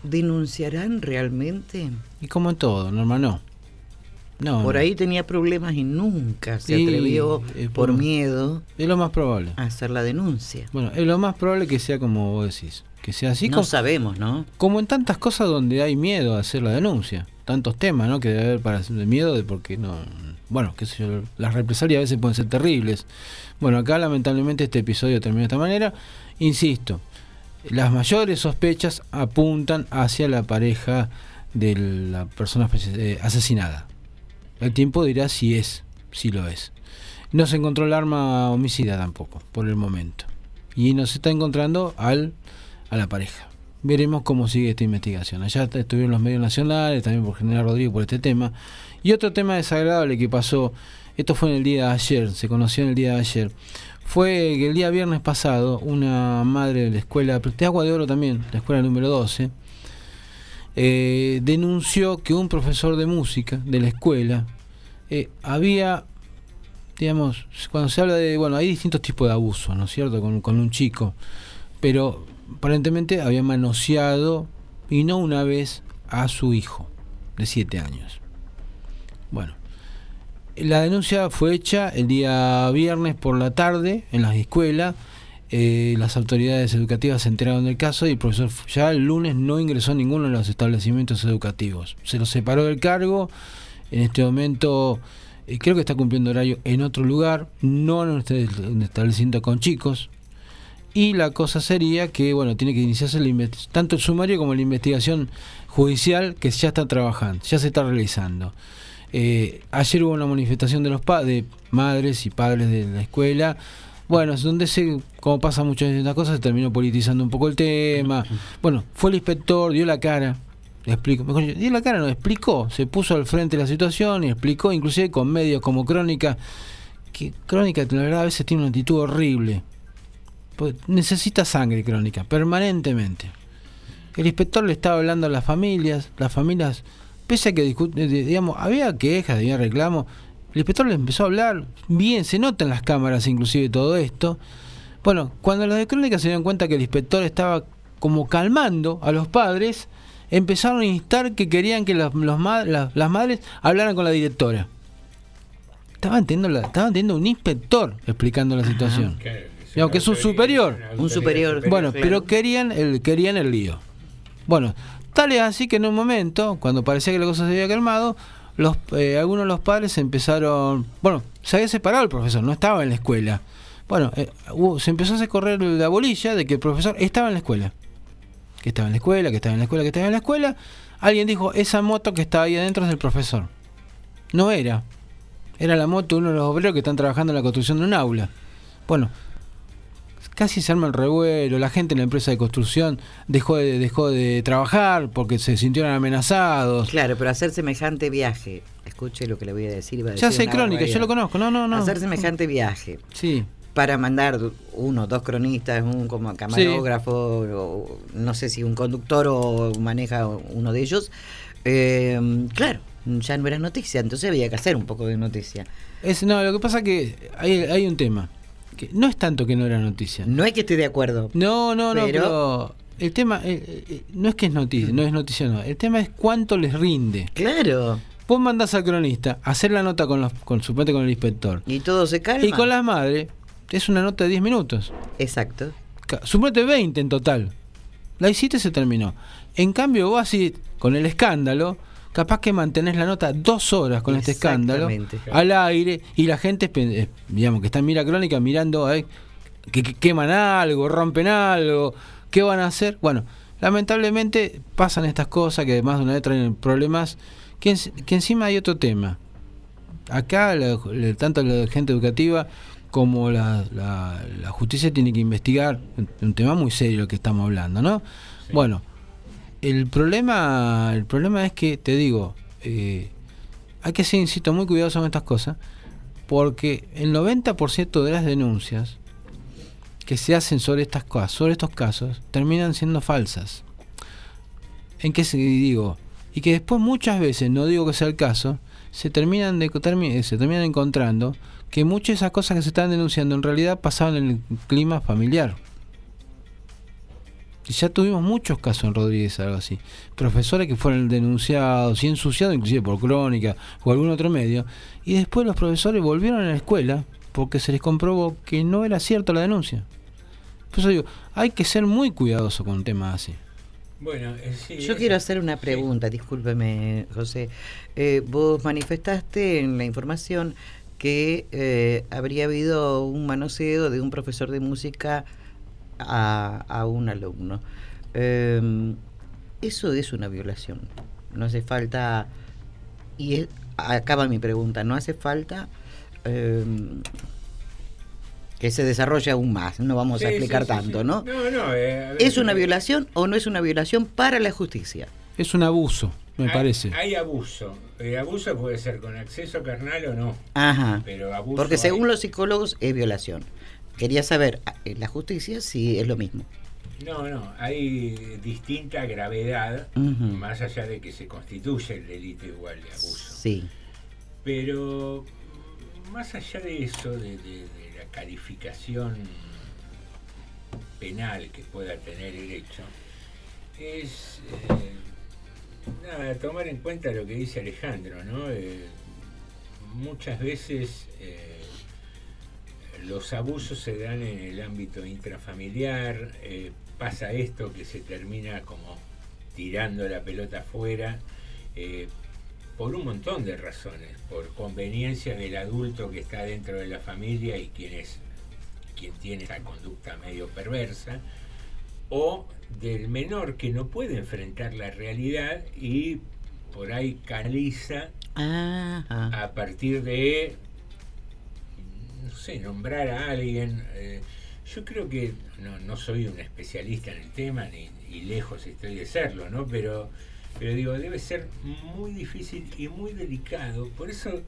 ¿denunciarán realmente? Y como en todo, normal no. No, Por no. ahí tenía problemas y nunca se atrevió por por- miedo Es lo más probable. a hacer la denuncia. Bueno, es lo más probable que sea como vos decís. Que sea así no como, sabemos, ¿no? como en tantas cosas donde hay miedo a hacer la denuncia. Tantos temas, ¿no? Que debe haber para de miedo de porque no. Bueno, qué sé yo, las represalias a veces pueden ser terribles. Bueno, acá lamentablemente este episodio termina de esta manera. Insisto, las mayores sospechas apuntan hacia la pareja de la persona eh, asesinada. El tiempo dirá si es, si lo es. No se encontró el arma homicida tampoco, por el momento. Y no se está encontrando al, a la pareja. Veremos cómo sigue esta investigación. Allá estuvieron los medios nacionales, también por General Rodríguez por este tema. Y otro tema desagradable que pasó, esto fue en el día de ayer, se conoció en el día de ayer, fue que el día viernes pasado una madre de la escuela, de Agua de Oro también, la escuela número 12, eh, denunció que un profesor de música de la escuela eh, había, digamos, cuando se habla de, bueno, hay distintos tipos de abuso, ¿no es cierto?, con, con un chico, pero aparentemente había manoseado, y no una vez, a su hijo de 7 años. Bueno, la denuncia fue hecha el día viernes por la tarde en la escuela. Eh, las autoridades educativas se enteraron del caso y el profesor ya el lunes no ingresó a ninguno de los establecimientos educativos. Se lo separó del cargo. En este momento eh, creo que está cumpliendo horario en otro lugar, no en un establecimiento con chicos. Y la cosa sería que, bueno, tiene que iniciarse investi- tanto el sumario como la investigación judicial que ya está trabajando, ya se está realizando. Eh, ayer hubo una manifestación de los pa- de madres y padres de la escuela. Bueno, es donde se, como pasa muchas veces las cosas, se terminó politizando un poco el tema. Bueno, fue el inspector, dio la cara, le explico, mejor dio la cara, no, explicó, se puso al frente de la situación y explicó, inclusive con medios como Crónica, que Crónica, la verdad, a veces tiene una actitud horrible. Pues necesita sangre Crónica, permanentemente. El inspector le estaba hablando a las familias, las familias, pese a que eh, digamos, había quejas, había reclamos, el inspector le empezó a hablar bien, se nota en las cámaras inclusive todo esto. Bueno, cuando los de Crónica se dieron cuenta que el inspector estaba como calmando a los padres, empezaron a instar que querían que los, las madres hablaran con la directora. Estaban teniendo, la, estaban teniendo un inspector explicando la situación. Digamos que es un superior. Un superior. Bueno, claro. pero querían el, querían el lío. Bueno, tal es así que en un momento, cuando parecía que la cosa se había calmado, los, eh, algunos de los padres empezaron. Bueno, se había separado el profesor, no estaba en la escuela. Bueno, eh, hubo- se empezó a hacer correr la bolilla de que el profesor estaba en la escuela. Que estaba en la escuela, que estaba en la escuela, que estaba en la escuela. Alguien dijo: Esa moto que estaba ahí adentro es del profesor. No era. Era la moto de uno de los obreros que están trabajando en la construcción de un aula. Bueno, casi se arma el revuelo, la gente en la empresa de construcción dejó de, dejó de trabajar porque se sintieron amenazados. Claro, pero hacer semejante viaje, escuche lo que le voy a decir. iba a Ya sé crónica, yo lo conozco, no, no, no. Hacer semejante viaje. Sí. Para mandar uno, dos cronistas, un como camarógrafo, o no sé si un conductor o maneja uno de ellos. eh, claro, ya no era noticia, entonces había que hacer un poco de noticia. Es, no, lo que pasa que hay, hay un tema. Que no es tanto que no era noticia. No es que esté de acuerdo. No, no, no, Pero- el tema eh, eh, no es que es noticia, no es noticia, no. El tema es cuánto les rinde. Claro. Vos mandás al cronista a hacer la nota con los, con suponete con el inspector. Y todo se calma. Y con las madres es una nota de 10 minutos. Exacto. Suponete 20 en total. La hiciste y se terminó. En cambio, vos así, con el escándalo, capaz que mantenés la nota dos horas con este escándalo al aire y la gente, digamos, que está en mira crónica mirando eh, que, que queman algo, rompen algo, ¿qué van a hacer? Bueno, lamentablemente pasan estas cosas que además de una vez traen problemas, que, en- que encima hay otro tema. Acá, la- la- tanto la gente educativa como la, la- la justicia tiene que investigar un, un tema muy serio el que estamos hablando, ¿no? Bueno, el problema, el problema es que, te digo, eh, hay que ser, insisto, muy cuidadoso con estas cosas, porque el 90% de las denuncias que se hacen sobre estas cosas, sobre estos casos, terminan siendo falsas. ¿En qué se digo? Y que después muchas veces, no digo que sea el caso, se terminan de termi- se terminan encontrando que muchas de esas cosas que se están denunciando en realidad pasaban en el clima familiar. Y ya tuvimos muchos casos en Rodríguez, algo así. Profesores que fueron denunciados y ensuciados, inclusive por crónica o algún otro medio. Y después los profesores volvieron a la escuela porque se les comprobó que no era cierta la denuncia. Por eso digo, hay que ser muy cuidadoso con temas así. Bueno, eh, sí, Yo es- quiero hacer una pregunta, discúlpeme, José. Eh, vos manifestaste en la información que eh, habría habido un manoseo de un profesor de música a, a un alumno. Eh, eso es una violación no hace falta, y es- acaba mi pregunta, no hace falta eh, que se desarrolle aún más, no vamos a explicar sí, sí, tanto, sí. ¿no? No, no. eh, ¿Es una eh, violación o no es una violación para la justicia? Es un abuso, me hay- parece. Hay abuso. El abuso puede ser con acceso carnal o no. Ajá. Pero abuso Porque hay. según los psicólogos es violación. Quería saber, en la justicia si es lo mismo. No, no, hay distinta gravedad, más allá de que se constituye el delito igual de abuso. Sí. Pero más allá de eso, de, de- de la calificación penal que pueda tener el hecho, es eh, nada, tomar en cuenta lo que dice Alejandro, ¿no? Eh, muchas veces eh, los abusos se dan en el ámbito intrafamiliar, eh, pasa esto que se termina como tirando la pelota afuera, eh, por un montón de razones, por conveniencia del adulto que está dentro de la familia y quien es quien tiene esa conducta medio perversa, o del menor que no puede enfrentar la realidad y por ahí canaliza Ajá. a partir de, no sé, nombrar a alguien. eh, yo creo que no, no soy un especialista en el tema, ni, y lejos estoy de serlo, ¿no? Pero, pero digo, debe ser muy difícil y muy delicado. Por eso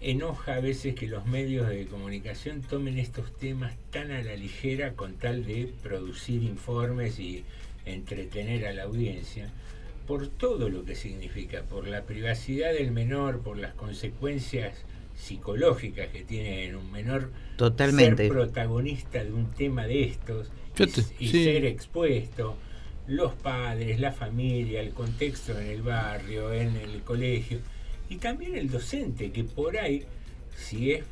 enoja a veces que los medios de comunicación tomen estos temas tan a la ligera con tal de producir informes y entretener a la audiencia por todo lo que significa, por la privacidad del menor, por las consecuencias psicológicas que tiene en un menor Totalmente. ser protagonista de un tema de estos y, te- y sí. ser expuesto, los padres, la familia, el contexto en el barrio, en el colegio, y también el docente, que por ahí, si es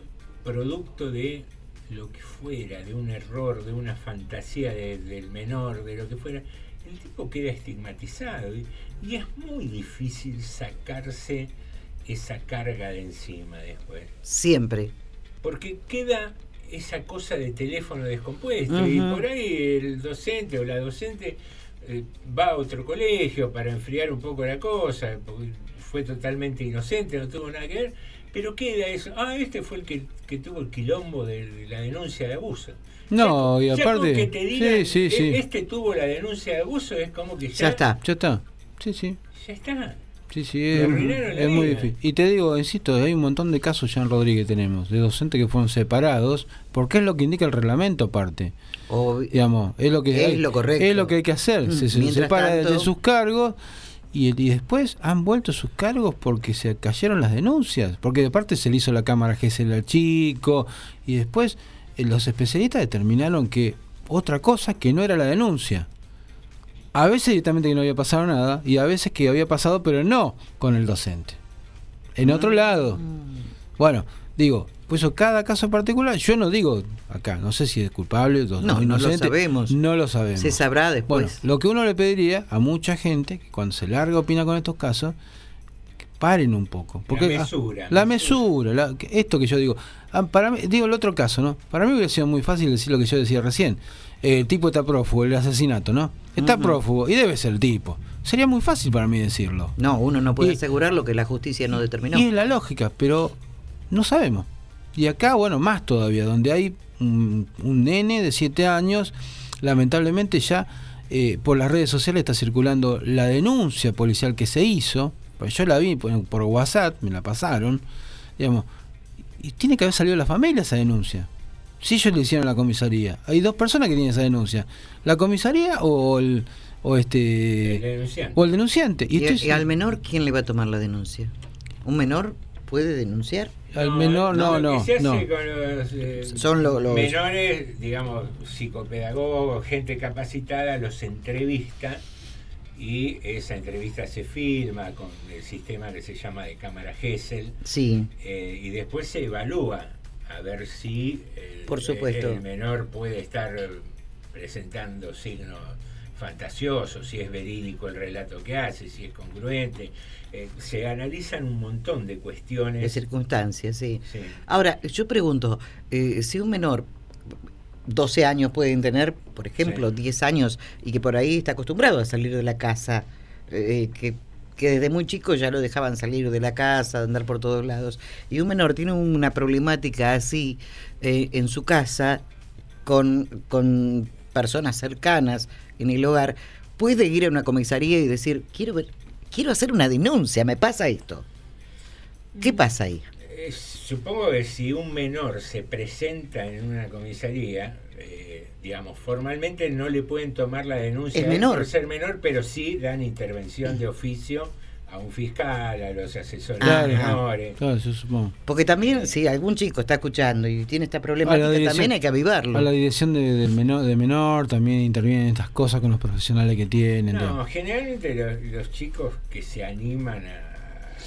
producto de lo que fuera, de un error, de una fantasía de- del menor, de lo que fuera, el tipo queda estigmatizado y, y es muy difícil sacarse esa carga de encima después. Siempre. Porque queda esa cosa de teléfono descompuesto y por ahí el docente o la docente eh, va a otro colegio para enfriar un poco la cosa, porque fue totalmente inocente, no tuvo nada que ver, pero queda eso. Ah, este fue el que, que tuvo el quilombo de, la denuncia de abuso. No, y Ya aparte. que te digan, sí, sí, sí. "E- este tuvo la denuncia de abuso, es como que ya, Ya está. Ya está. Sí, sí. Ya está. Sí, sí, es, es muy difícil. Y te digo, insisto, hay un montón de casos ya en Rodríguez tenemos, de docentes que fueron separados, porque es lo que indica el reglamento aparte. Digamos, es lo que Es hay- lo correcto. Es lo que hay que hacer. Mm, Se, separa de- de tanto- sus cargos y, y después han vuelto sus cargos porque se cayeron las denuncias. Porque de parte se le hizo la cámara GSL al chico y después eh, los especialistas determinaron que otra cosa que no era la denuncia. A veces directamente que no había pasado nada y a veces que había pasado pero no con el docente. En otro lado. Bueno, digo, pues eso cada caso particular, yo no digo acá, no sé si es culpable o No, no lo sabemos. No lo sabemos. Se sabrá después. Bueno, lo que uno le pediría a mucha gente que cuando se larga opina con estos casos, que paren un poco. Porque, ah, mesura, la mesura, la- que- esto que yo digo. Ah, para mí, digo el otro caso, ¿no? Para mí hubiera sido muy fácil decir lo que yo decía recién. El tipo está prófugo, el asesinato, ¿no? Está prófugo y debe ser el tipo. Sería muy fácil para mí decirlo. No, uno no puede Y- asegurar lo que la justicia no determinó. Y es la lógica, pero no sabemos. Y acá, bueno, más todavía, donde hay un, un nene de 7 años, lamentablemente ya eh, por las redes sociales está circulando la denuncia policial que se hizo, pues yo la vi por, por WhatsApp, me la pasaron, digamos, y tiene que haber salido la familia esa denuncia. Si ellos le hicieron a la comisaría, hay dos personas que tienen esa denuncia, la comisaría o el o este El denunciante. o el denunciante. ¿Y, esto es- y al menor quién le va a tomar la denuncia? ¿Un menor puede denunciar? al menor no, lo no, que se hace no. con los, eh, Son lo- los- menores, digamos, psicopedagogos, gente capacitada, los entrevista y esa entrevista se filma con el sistema que se llama de cámara Gesell Sí. eh, y después se evalúa a ver si el, Por supuesto. el menor puede estar presentando signos fantasiosos, si es verídico el relato que hace, si es congruente. Eh, se analizan un montón de cuestiones. De circunstancias, sí. Sí. Ahora, yo pregunto, eh, si un menor 12 años pueden tener, por ejemplo, 10 años y que por ahí está acostumbrado a salir de la casa, eh, que que desde muy chico ya lo dejaban salir de la casa, andar por todos lados. Y un menor tiene una problemática así eh, en su casa con, con personas cercanas en el hogar, puede ir a una comisaría y decir, quiero ver, quiero hacer una denuncia, me pasa esto. ¿Qué pasa ahí? Eh, supongo que si un menor se presenta en una comisaría, eh, digamos, formalmente no le pueden tomar la denuncia Es menor. por ser menor, pero sí dan intervención de oficio a un fiscal, a los asesores Claro. de menores. Claro, yo supongo. Porque también, si algún chico está escuchando y tiene esta problemática, dirección- también hay que avivarlo. A la dirección de, del menor, de menor también intervienen estas cosas con los profesionales que tienen. No, generalmente los, los chicos que se animan a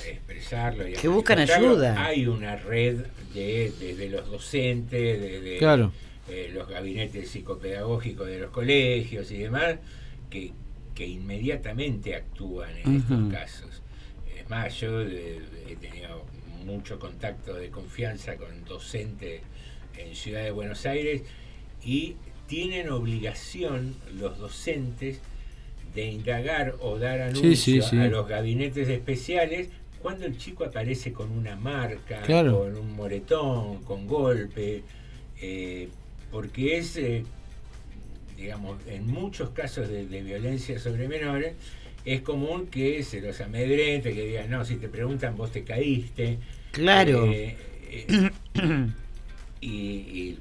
expresarlo y a Que buscan ayuda. Hay una red de, desde los docentes, desde Claro. Eh, los gabinetes psicopedagógicos de los colegios y demás, que, que inmediatamente actúan en estos casos. Es más, yo eh, he tenido mucho contacto de confianza con docentes en Ciudad de Buenos Aires y tienen obligación los docentes de indagar o dar Sí, anuncio sí, sí. a los gabinetes especiales cuando el chico aparece con una marca, Claro. con un moretón, con golpe, eh, porque es, eh, digamos, en muchos casos de, de violencia sobre menores, es común que se los amedrente, que digan, no, si te preguntan, vos te caíste. Claro. Eh, eh, y, y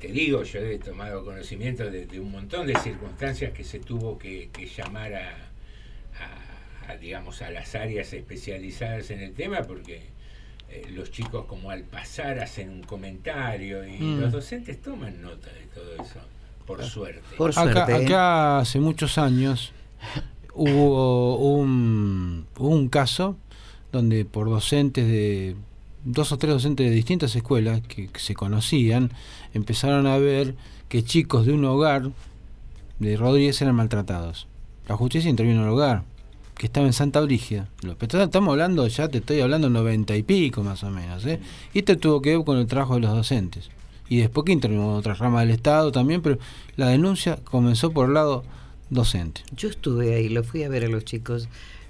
te digo, yo he tomado conocimiento de, de un montón de circunstancias que se tuvo que, que llamar a, a- a, digamos, a las áreas especializadas en el tema, porque eh, los chicos como al pasar hacen un comentario y Mm. los docentes toman nota de todo eso, por suerte. acá, acá hace muchos años hubo un, hubo un caso donde por docentes de dos o tres docentes de distintas escuelas que, que se conocían empezaron a ver que chicos de un hogar de Rodríguez eran maltratados. La justicia intervino en el hogar, que estaba en Santa Brígida. Estamos hablando, ya te estoy hablando, noventa y pico más o menos. ¿eh? Y esto tuvo que ver con el trabajo de los docentes. Y después que intervino otra rama del Estado también, pero la denuncia comenzó por el lado docente. Yo estuve ahí, lo fui a ver a los chicos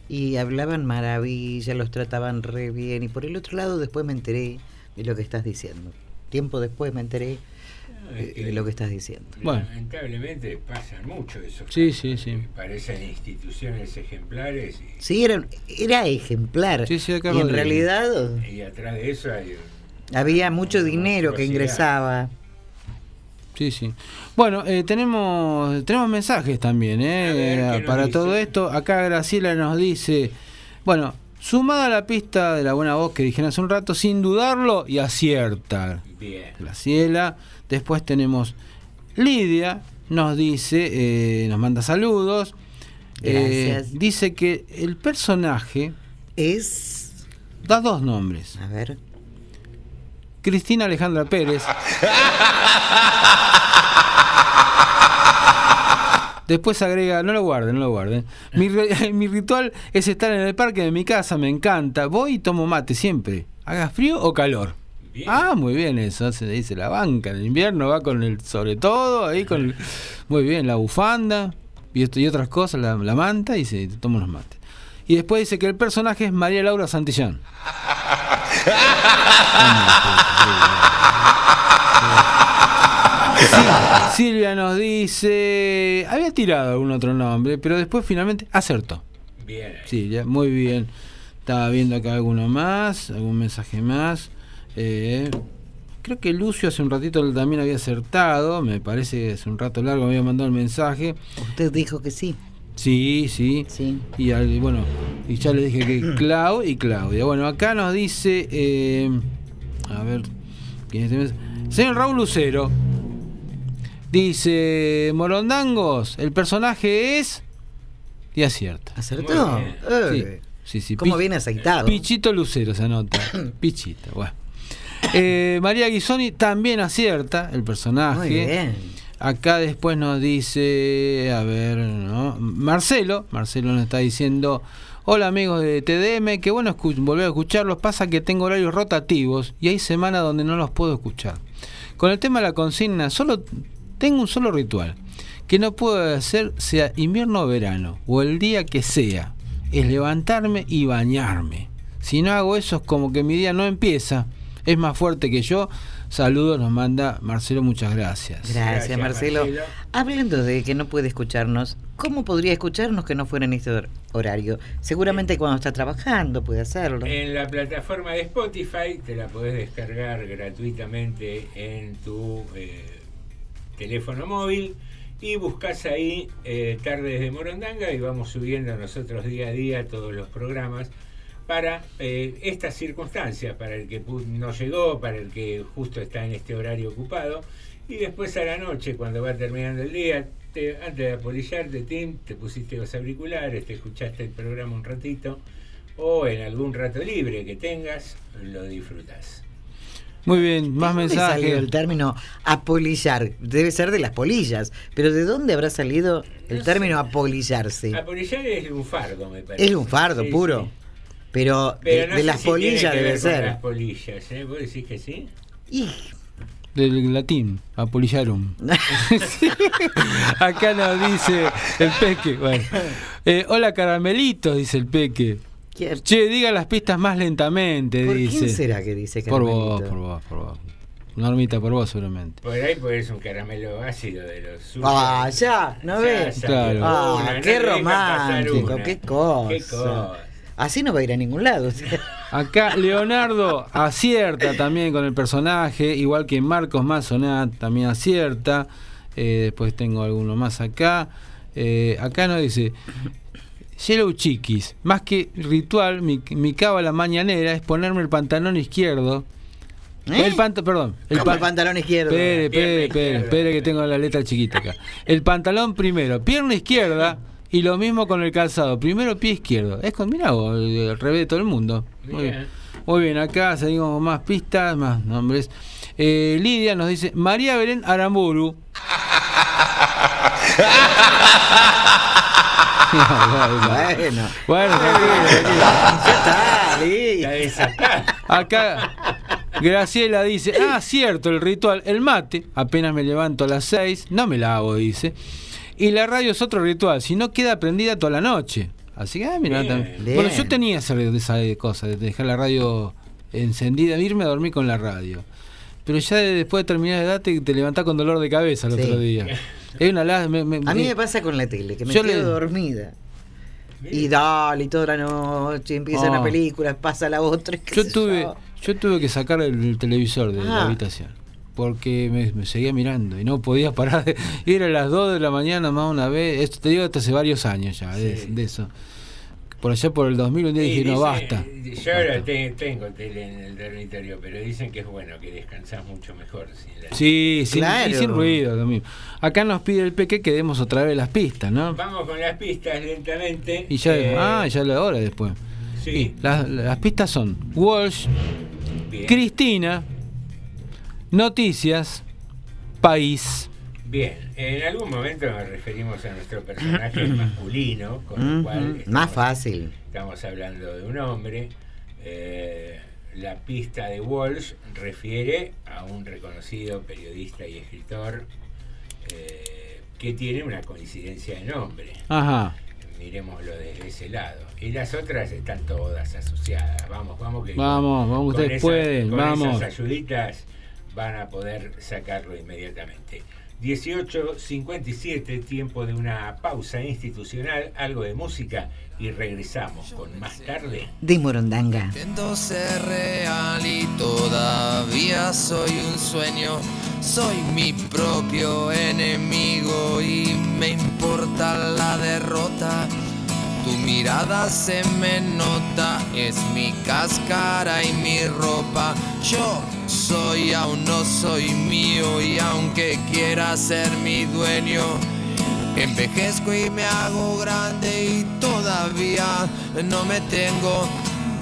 y hablaban maravilla, los trataban re bien. Y por el otro lado después me enteré de lo que estás diciendo. Tiempo después me enteré de, de lo que estás diciendo. Bueno. Lamentablemente pasan mucho esos Sí, casos, sí, sí. que Parecen instituciones ejemplares y, Sí, era, era ejemplar. acá y en realidad y atrás de eso hay había mucho dinero que ingresaba. Sí, sí. Bueno, eh, tenemos tenemos mensajes también, ¿eh? ver, ¿qué nos Para dice? todo esto. Acá Graciela nos dice, bueno, sumada a la pista de la buena voz que dijeron hace un rato, sin dudarlo y acierta. Bien. Graciela. Después tenemos Lidia, nos dice, eh, nos manda saludos. Eh, Gracias. dice que el personaje es... Da dos nombres. A ver. Cristina Alejandra Pérez. Después agrega, no lo guarden, no lo guarden. Mi, [laughs] mi ritual es estar en el parque de mi casa, me encanta. Voy y tomo mate siempre. Haga frío o calor. Ah, muy bien eso, se dice la banca. En el invierno va con el sobre todo, ahí con el- muy bien, la bufanda y, esto, y otras cosas, la, la manta y se toma unos mates. Y después dice que el personaje es María Laura Santillán. [laughs] Sí, Silvia nos dice, había tirado algún otro nombre, pero después finalmente acertó. Bien. Silvia, muy bien. Estaba viendo acá alguno más, algún mensaje más. Eh, creo que Lucio hace un ratito también había acertado, me parece que hace un rato largo me había mandado el mensaje. Usted dijo que sí. Sí, sí. Y al- bueno, y ya le dije que [clears throat] Clau y Claudia. Bueno, acá nos dice, eh, a ver, ¿quién es este? Señor Raúl Lucero. Dice, Morondangos, el personaje es... Y acierta. ¿Acertó? Bien. Eh, Sí, sí, sí. ¿Cómo Pi- viene aceitado? Pichito Lucero se anota. [clears throat] Pichito, bueno. Eh, María Guisoni también acierta el personaje. Muy bien. Acá después nos dice, a ver, ¿no? Marcelo, Marcelo nos está diciendo, hola amigos de TDM, qué bueno volver a escucharlos, pasa que tengo horarios rotativos y hay semanas donde no los puedo escuchar. Con el tema de la consigna, solo tengo un solo ritual, que no puedo hacer sea invierno o verano, o el día que sea. es levantarme y bañarme. Si no hago eso es como que mi día no empieza. Es más fuerte que yo. Saludos nos manda Marcelo, muchas gracias. Gracias, Gracias, Marcelo. Marcelo. Hablando de que no puede escucharnos, ¿cómo podría escucharnos que no fuera en este hor- horario? Seguramente cuando está trabajando puede hacerlo. En la plataforma de Spotify te la podés descargar gratuitamente en tu eh, teléfono móvil y buscas ahí eh, Tardes de Morondanga y vamos subiendo nosotros día a día todos los programas para eh, estas circunstancias, para el que no llegó, para el que justo está en este horario ocupado y después a la noche cuando va terminando el día, te- antes de apolillarte, Tim, te pusiste los auriculares, te escuchaste el programa un ratito o en algún rato libre que tengas, lo disfrutas. Muy bien, más ¿De dónde salió mensajes. el término apolillar? Debe ser de las polillas. Pero ¿de dónde habrá salido el término apolillarse? Apolillar es un fardo, me parece. Es un fardo Sí, puro. sí. Pero, Pero de, no las si polillas debe ser. Las polillas, ¿eh? ¿Vos decís que sí? Del latín, apolillarum. [laughs] Acá nos dice el peque. Bueno. Eh, hola caramelitos, dice el peque. Che, diga las pistas más lentamente, ¿Por dice. quién será que dice Por vos, caramelito? por vos, por vos. Normita, por vos seguramente. Por ahí pues es un caramelo ácido de los suyos. Ah, ya, ¿no Ya ves? Claro. Ah, una, no qué pasar romántico, qué cosa. Qué cosa. Así no va a ir a ningún lado. Acá Leonardo acierta también con el personaje, igual que Marcos Mazonat también acierta. Eh, después tengo alguno más acá. Eh, acá nos dice Yellow Chiquis, más que ritual, mi, mi cábala mañanera es ponerme el pantalón izquierdo. ¿Eh? El panta- perdón, ¿Cómo pa- el pantalón izquierdo? Espere, espere, espere que tengo la letra chiquita acá. El pantalón primero, pierna izquierda y lo mismo con el calzado. Primero pie izquierdo. Es con, mira vos, el- al revés de todo el mundo. Muy Bien. Muy bien, acá seguimos con más pistas, más nombres. Eh, Lidia nos dice María Belén Aramburu. [laughs] Bueno. Bueno, Ya está, listo. Acá Graciela dice, ah, cierto, el ritual, el mate, apenas me levanto a las 6, no me la hago, dice. Y la radio es otro ritual, si no queda prendida toda la noche. Así que, ah, mira. Bueno, yo tenía esa, esa cosa, de dejar la radio encendida, de irme a dormir con la radio. Pero ya de- después de terminar de date, te levantás con dolor de cabeza el Sí. otro día. [laughs] Es una me- me- A mí me- pasa con la tele, que me Yo quedo le- dormida. Y dale, y toda la noche empieza Ah. una película, pasa la otra. Yo tuve, yo. yo tuve que sacar el, el televisor de la Ah. habitación. Porque me, me seguía mirando y no podía parar. De, [laughs] era las 2 de la mañana más una vez. Esto te digo hasta hace varios años ya de, de eso. Por allá por el 2000 un día Sí, dije, no, basta. Yo ahora te- tengo tele en el dormitorio, pero dicen que es bueno, que descansás mucho mejor. sin la- Sí, sin, Claro. y sin ruido. lo mismo. Acá nos pide el peque que demos otra vez las pistas, ¿no? Vamos con las pistas lentamente. Y ya, Eh, ah, ya la hora después. Sí. Y las, las pistas son Walsh, Bien. Cristina, Noticias, País. Bien, en algún momento nos referimos a nuestro personaje masculino, con lo cual Más estamos, fácil. estamos hablando de un hombre. Eh, la pista de Walsh refiere a un reconocido periodista y escritor eh, que tiene una coincidencia de nombre. Ajá. Miremoslo desde ese lado. Y las otras están todas asociadas. Vamos, vamos que Vamos, vamos, ustedes esas- pueden, con vamos. Esas ayuditas van a poder sacarlo inmediatamente. 18.57, tiempo de una pausa institucional, algo de música y regresamos con más tarde. De Morondanga. Intento ser real y todavía soy un sueño. Soy mi propio enemigo y me importa la derrota. Tu mirada se me nota, es mi cáscara y mi ropa. Yo soy, aún no soy mío y aunque quiera ser mi dueño, envejezco y me hago grande y todavía no me tengo.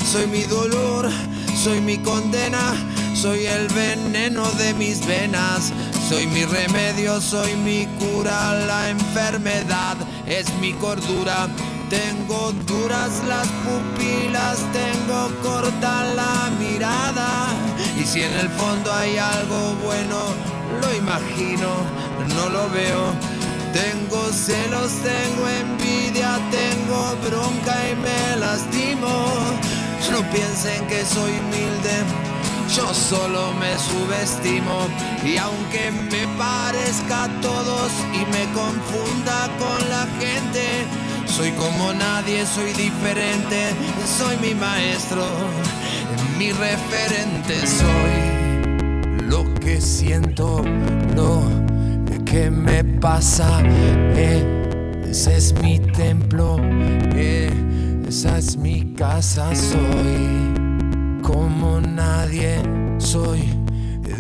Soy mi dolor, soy mi condena, soy el veneno de mis venas. Soy mi remedio, soy mi cura, la enfermedad es mi cordura. Tengo duras las pupilas, tengo corta la mirada. Y si en el fondo hay algo bueno, lo imagino, no lo veo. Tengo celos, tengo envidia tengo bronca y me lastimo. No piensen que soy humilde, yo solo me subestimo. Y aunque me parezca a todos y me confunda con la gente, soy como nadie, soy diferente, soy mi maestro, mi referente, soy lo que siento, lo que me pasa. eh, ese es mi templo, eh, esa es mi casa, soy como nadie, soy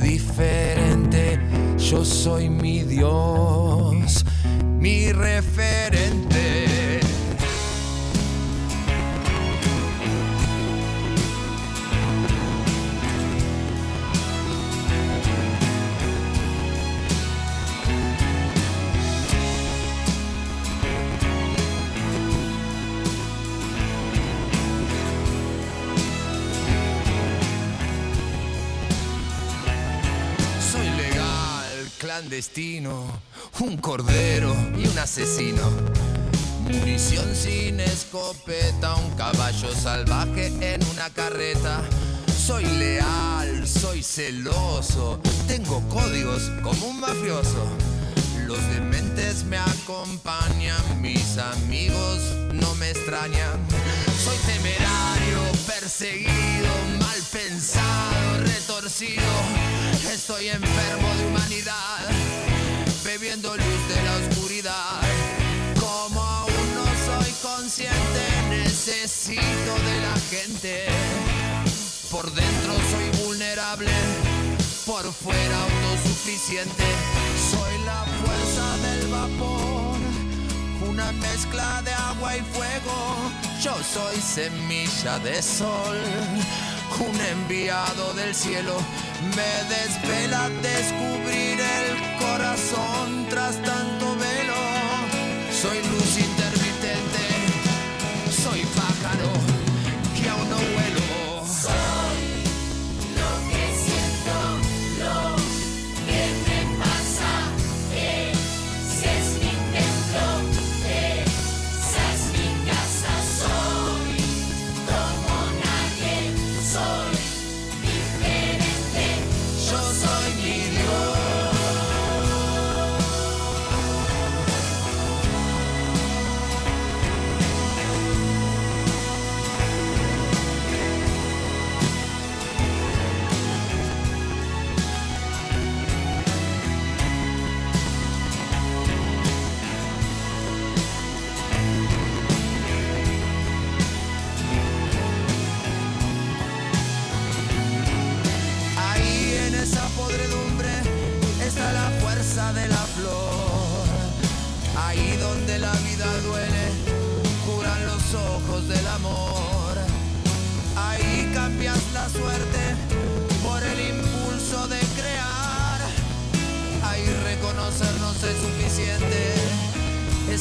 diferente, yo soy mi Dios, mi referente. Un cordero y un asesino. Munición sin escopeta, un caballo salvaje en una carreta. Soy leal, soy celoso, tengo códigos como un mafioso. Los dementes me acompañan, mis amigos no me extrañan. Soy temerario, perseguido, mal pensado, Estoy enfermo de humanidad, bebiendo luz de la oscuridad. Como aún no soy consciente, necesito de la gente. Por dentro soy vulnerable, por fuera autosuficiente. Soy la fuerza del vapor, una mezcla de agua y fuego. Yo soy semilla de sol, un enviado del cielo. Me desvela descubrir el corazón tras tanto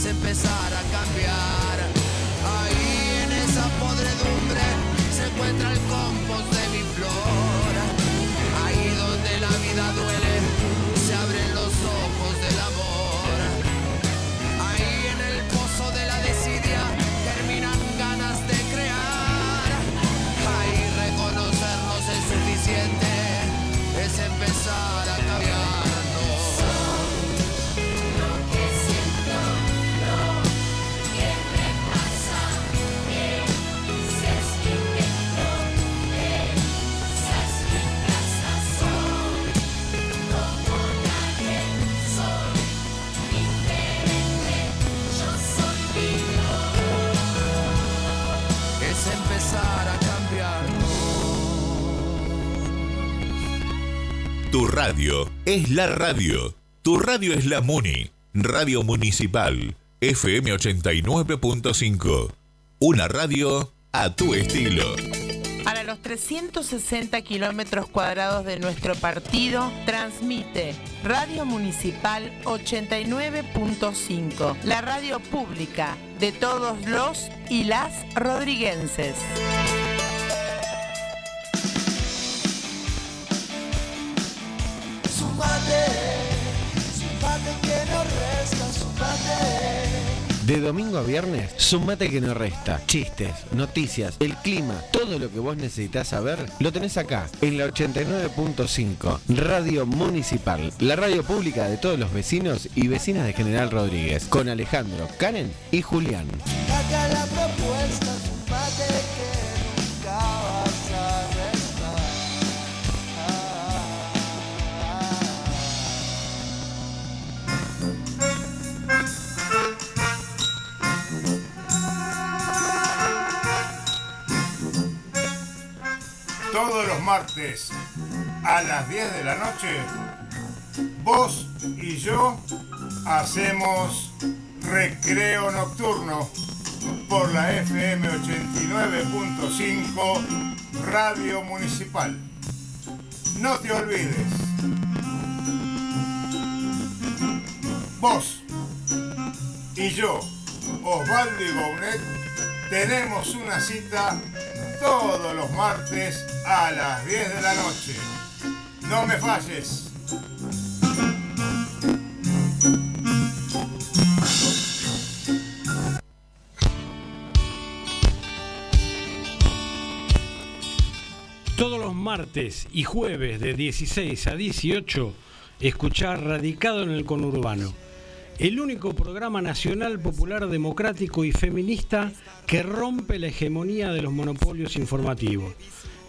empezar a cambiar. Tu radio es la radio. Tu radio es la MUNI. Radio Municipal. FM 89.5. Una radio a tu estilo. Para los 360 kilómetros cuadrados de nuestro partido, transmite Radio Municipal 89.5, la radio pública de todos los y las rodriguenses. De domingo a viernes, sumate que no resta. Chistes, noticias, el clima, todo lo que vos necesitas saber, lo tenés acá, en la 89.5, Radio Municipal, la radio pública de todos los vecinos y vecinas de General Rodríguez, con Alejandro, Karen y Julián. Todos los martes a las 10 de la noche, vos y yo hacemos recreo nocturno por la FM 89.5 Radio Municipal. No te olvides. Vos y yo, Osvaldo y Bounet, tenemos una cita todos los martes a las 10 de la noche. No me falles. Todos los martes y jueves de 16 a 18, escuchar Radicado en el Conurbano, el único programa nacional popular democrático y feminista que rompe la hegemonía de los monopolios informativos.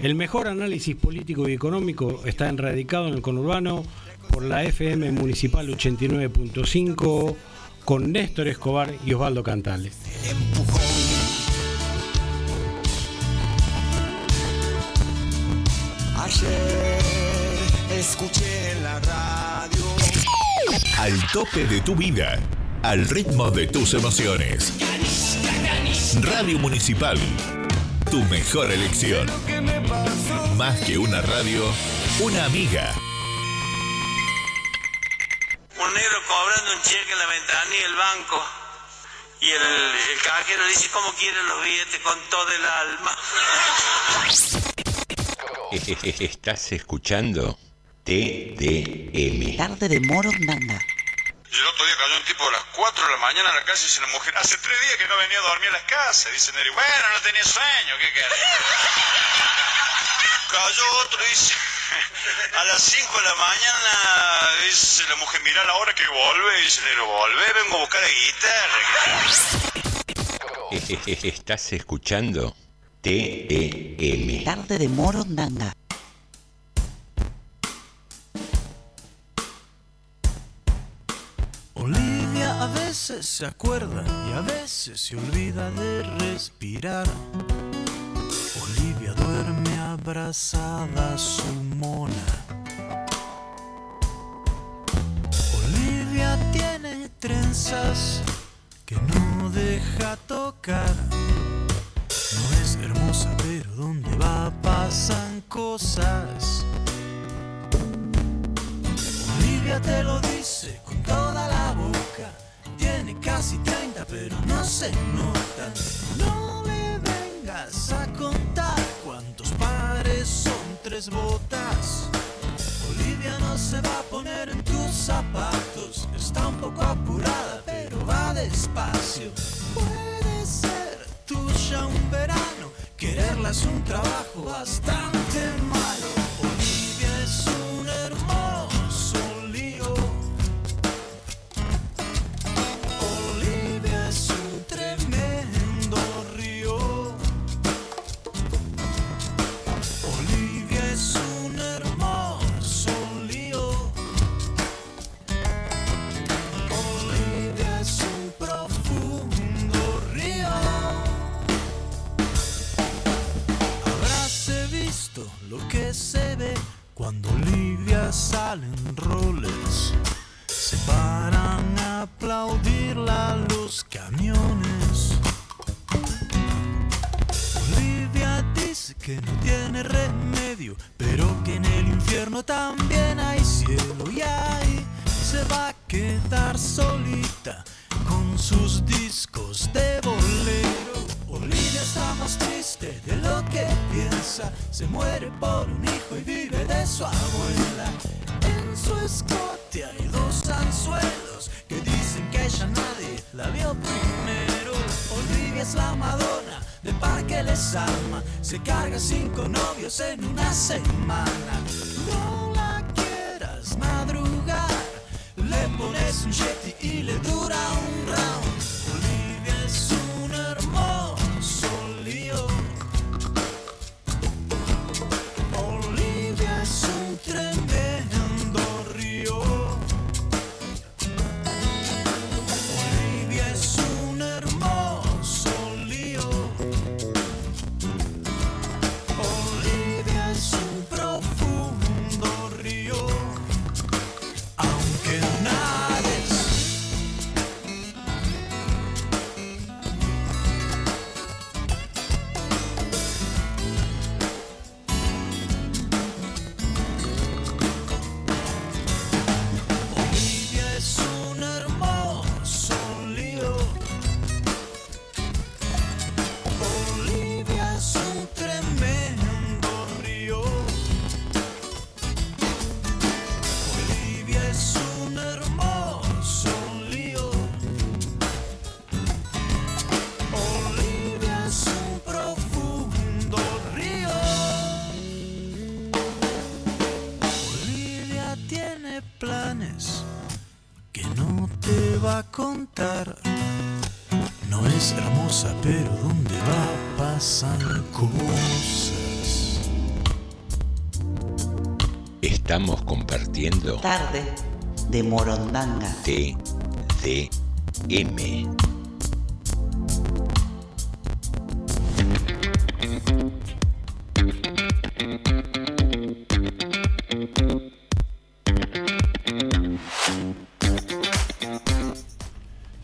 El mejor análisis político y económico está en Radicado en el Conurbano por la FM Municipal 89.5 con Néstor Escobar y Osvaldo Cantales. Al tope de tu vida, al ritmo de tus emociones. Radio Municipal, tu mejor elección. Más que una radio, una amiga. Un negro cobrando un cheque en la ventanilla del banco. Y el, el cajero dice, ¿cómo quieren los billetes con todo el alma? [laughs] Estás escuchando TDM. Tarde de Morondanga. Y el otro día cayó un tipo a las 4 de la mañana en la calle y dice la mujer, hace tres días que no venía a dormir a las casas. Dice Neri, bueno, no tenía sueño, ¿qué querés? [laughs] Cayó otro y dice, a las 5 de la mañana, dice la mujer, mira la hora que vuelve. Dice Neri, volvé, vengo a buscar la guitarra. [laughs] Estás escuchando TDM. Tarde de Morondanga. Veces se acuerda y a veces se olvida de respirar. Olivia duerme abrazada a su mona. Olivia tiene trenzas que no deja tocar. No es hermosa, pero donde va pasan cosas. Olivia te lo dice con toda la boca. Tiene casi 30, pero no se nota. No le vengas a contar cuántos pares son tres botas. Olivia no se va a poner en tus zapatos. Está un poco apurada, pero va despacio. Puede ser tuya un verano. Quererla es un trabajo bastante malo. En Estamos compartiendo Tarde de Morondanga. T D M.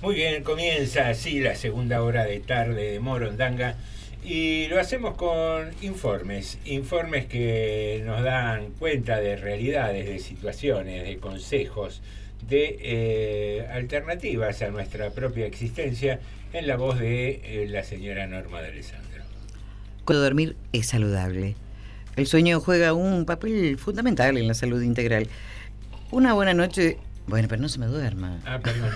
Muy bien, comienza así la segunda hora de tarde de Morondanga y lo hacemos con informes, informes que nos dan cuenta de realidades, de situaciones, de consejos, de eh, alternativas a nuestra propia existencia en la voz de eh, la señora Norma de Alessandro. Cuando dormir es saludable. El sueño juega un papel fundamental en la salud integral. Una buena noche. Bueno, pero no se me duerma. Ah, perdón.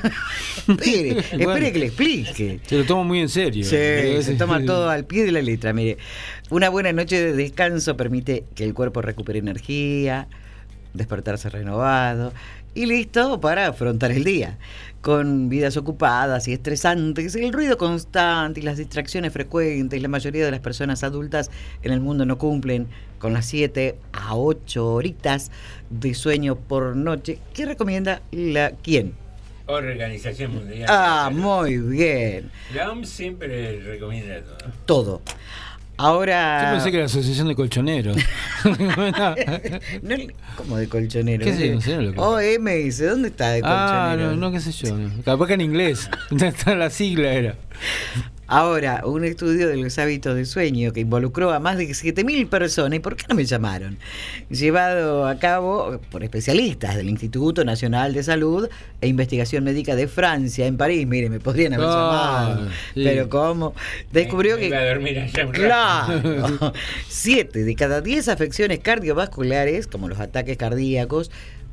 [laughs] espere, [laughs] espere Bueno. que le explique. Se lo tomo muy en serio. Sí, [laughs] se toma todo al pie de la letra. Mire, una buena noche de descanso permite que el cuerpo recupere energía, despertarse renovado y listo para afrontar el día. Con vidas ocupadas y estresantes, el ruido constante y las distracciones frecuentes, la mayoría de las personas adultas en el mundo no cumplen con las 7 a 8 horitas de sueño por noche. ¿Qué recomienda la quién? Organización Mundial. Ah, muy bien. La OMS siempre recomienda todo. Todo. Ahora. Yo pensé que era la Asociación de Colchoneros. [laughs] No, ¿Cómo de colchonero? ¿Qué sé? No sé lo que- OMS, ¿dónde está de ah, colchonero? no, no, qué sé yo. Capaz que en inglés. [laughs] La sigla era. Ahora, un estudio de los hábitos de sueño que involucró a más de 7.000 personas, ¿y por qué no me llamaron? Llevado a cabo por especialistas del Instituto Nacional de Salud e Investigación Médica de Francia, en París. Mire, me podrían haber Ah, llamado. sí. Pero ¿cómo? Descubrió Me que... a dormir allá. Claro. [laughs] Siete de cada diez afecciones cardiovasculares, como los ataques cardíacos,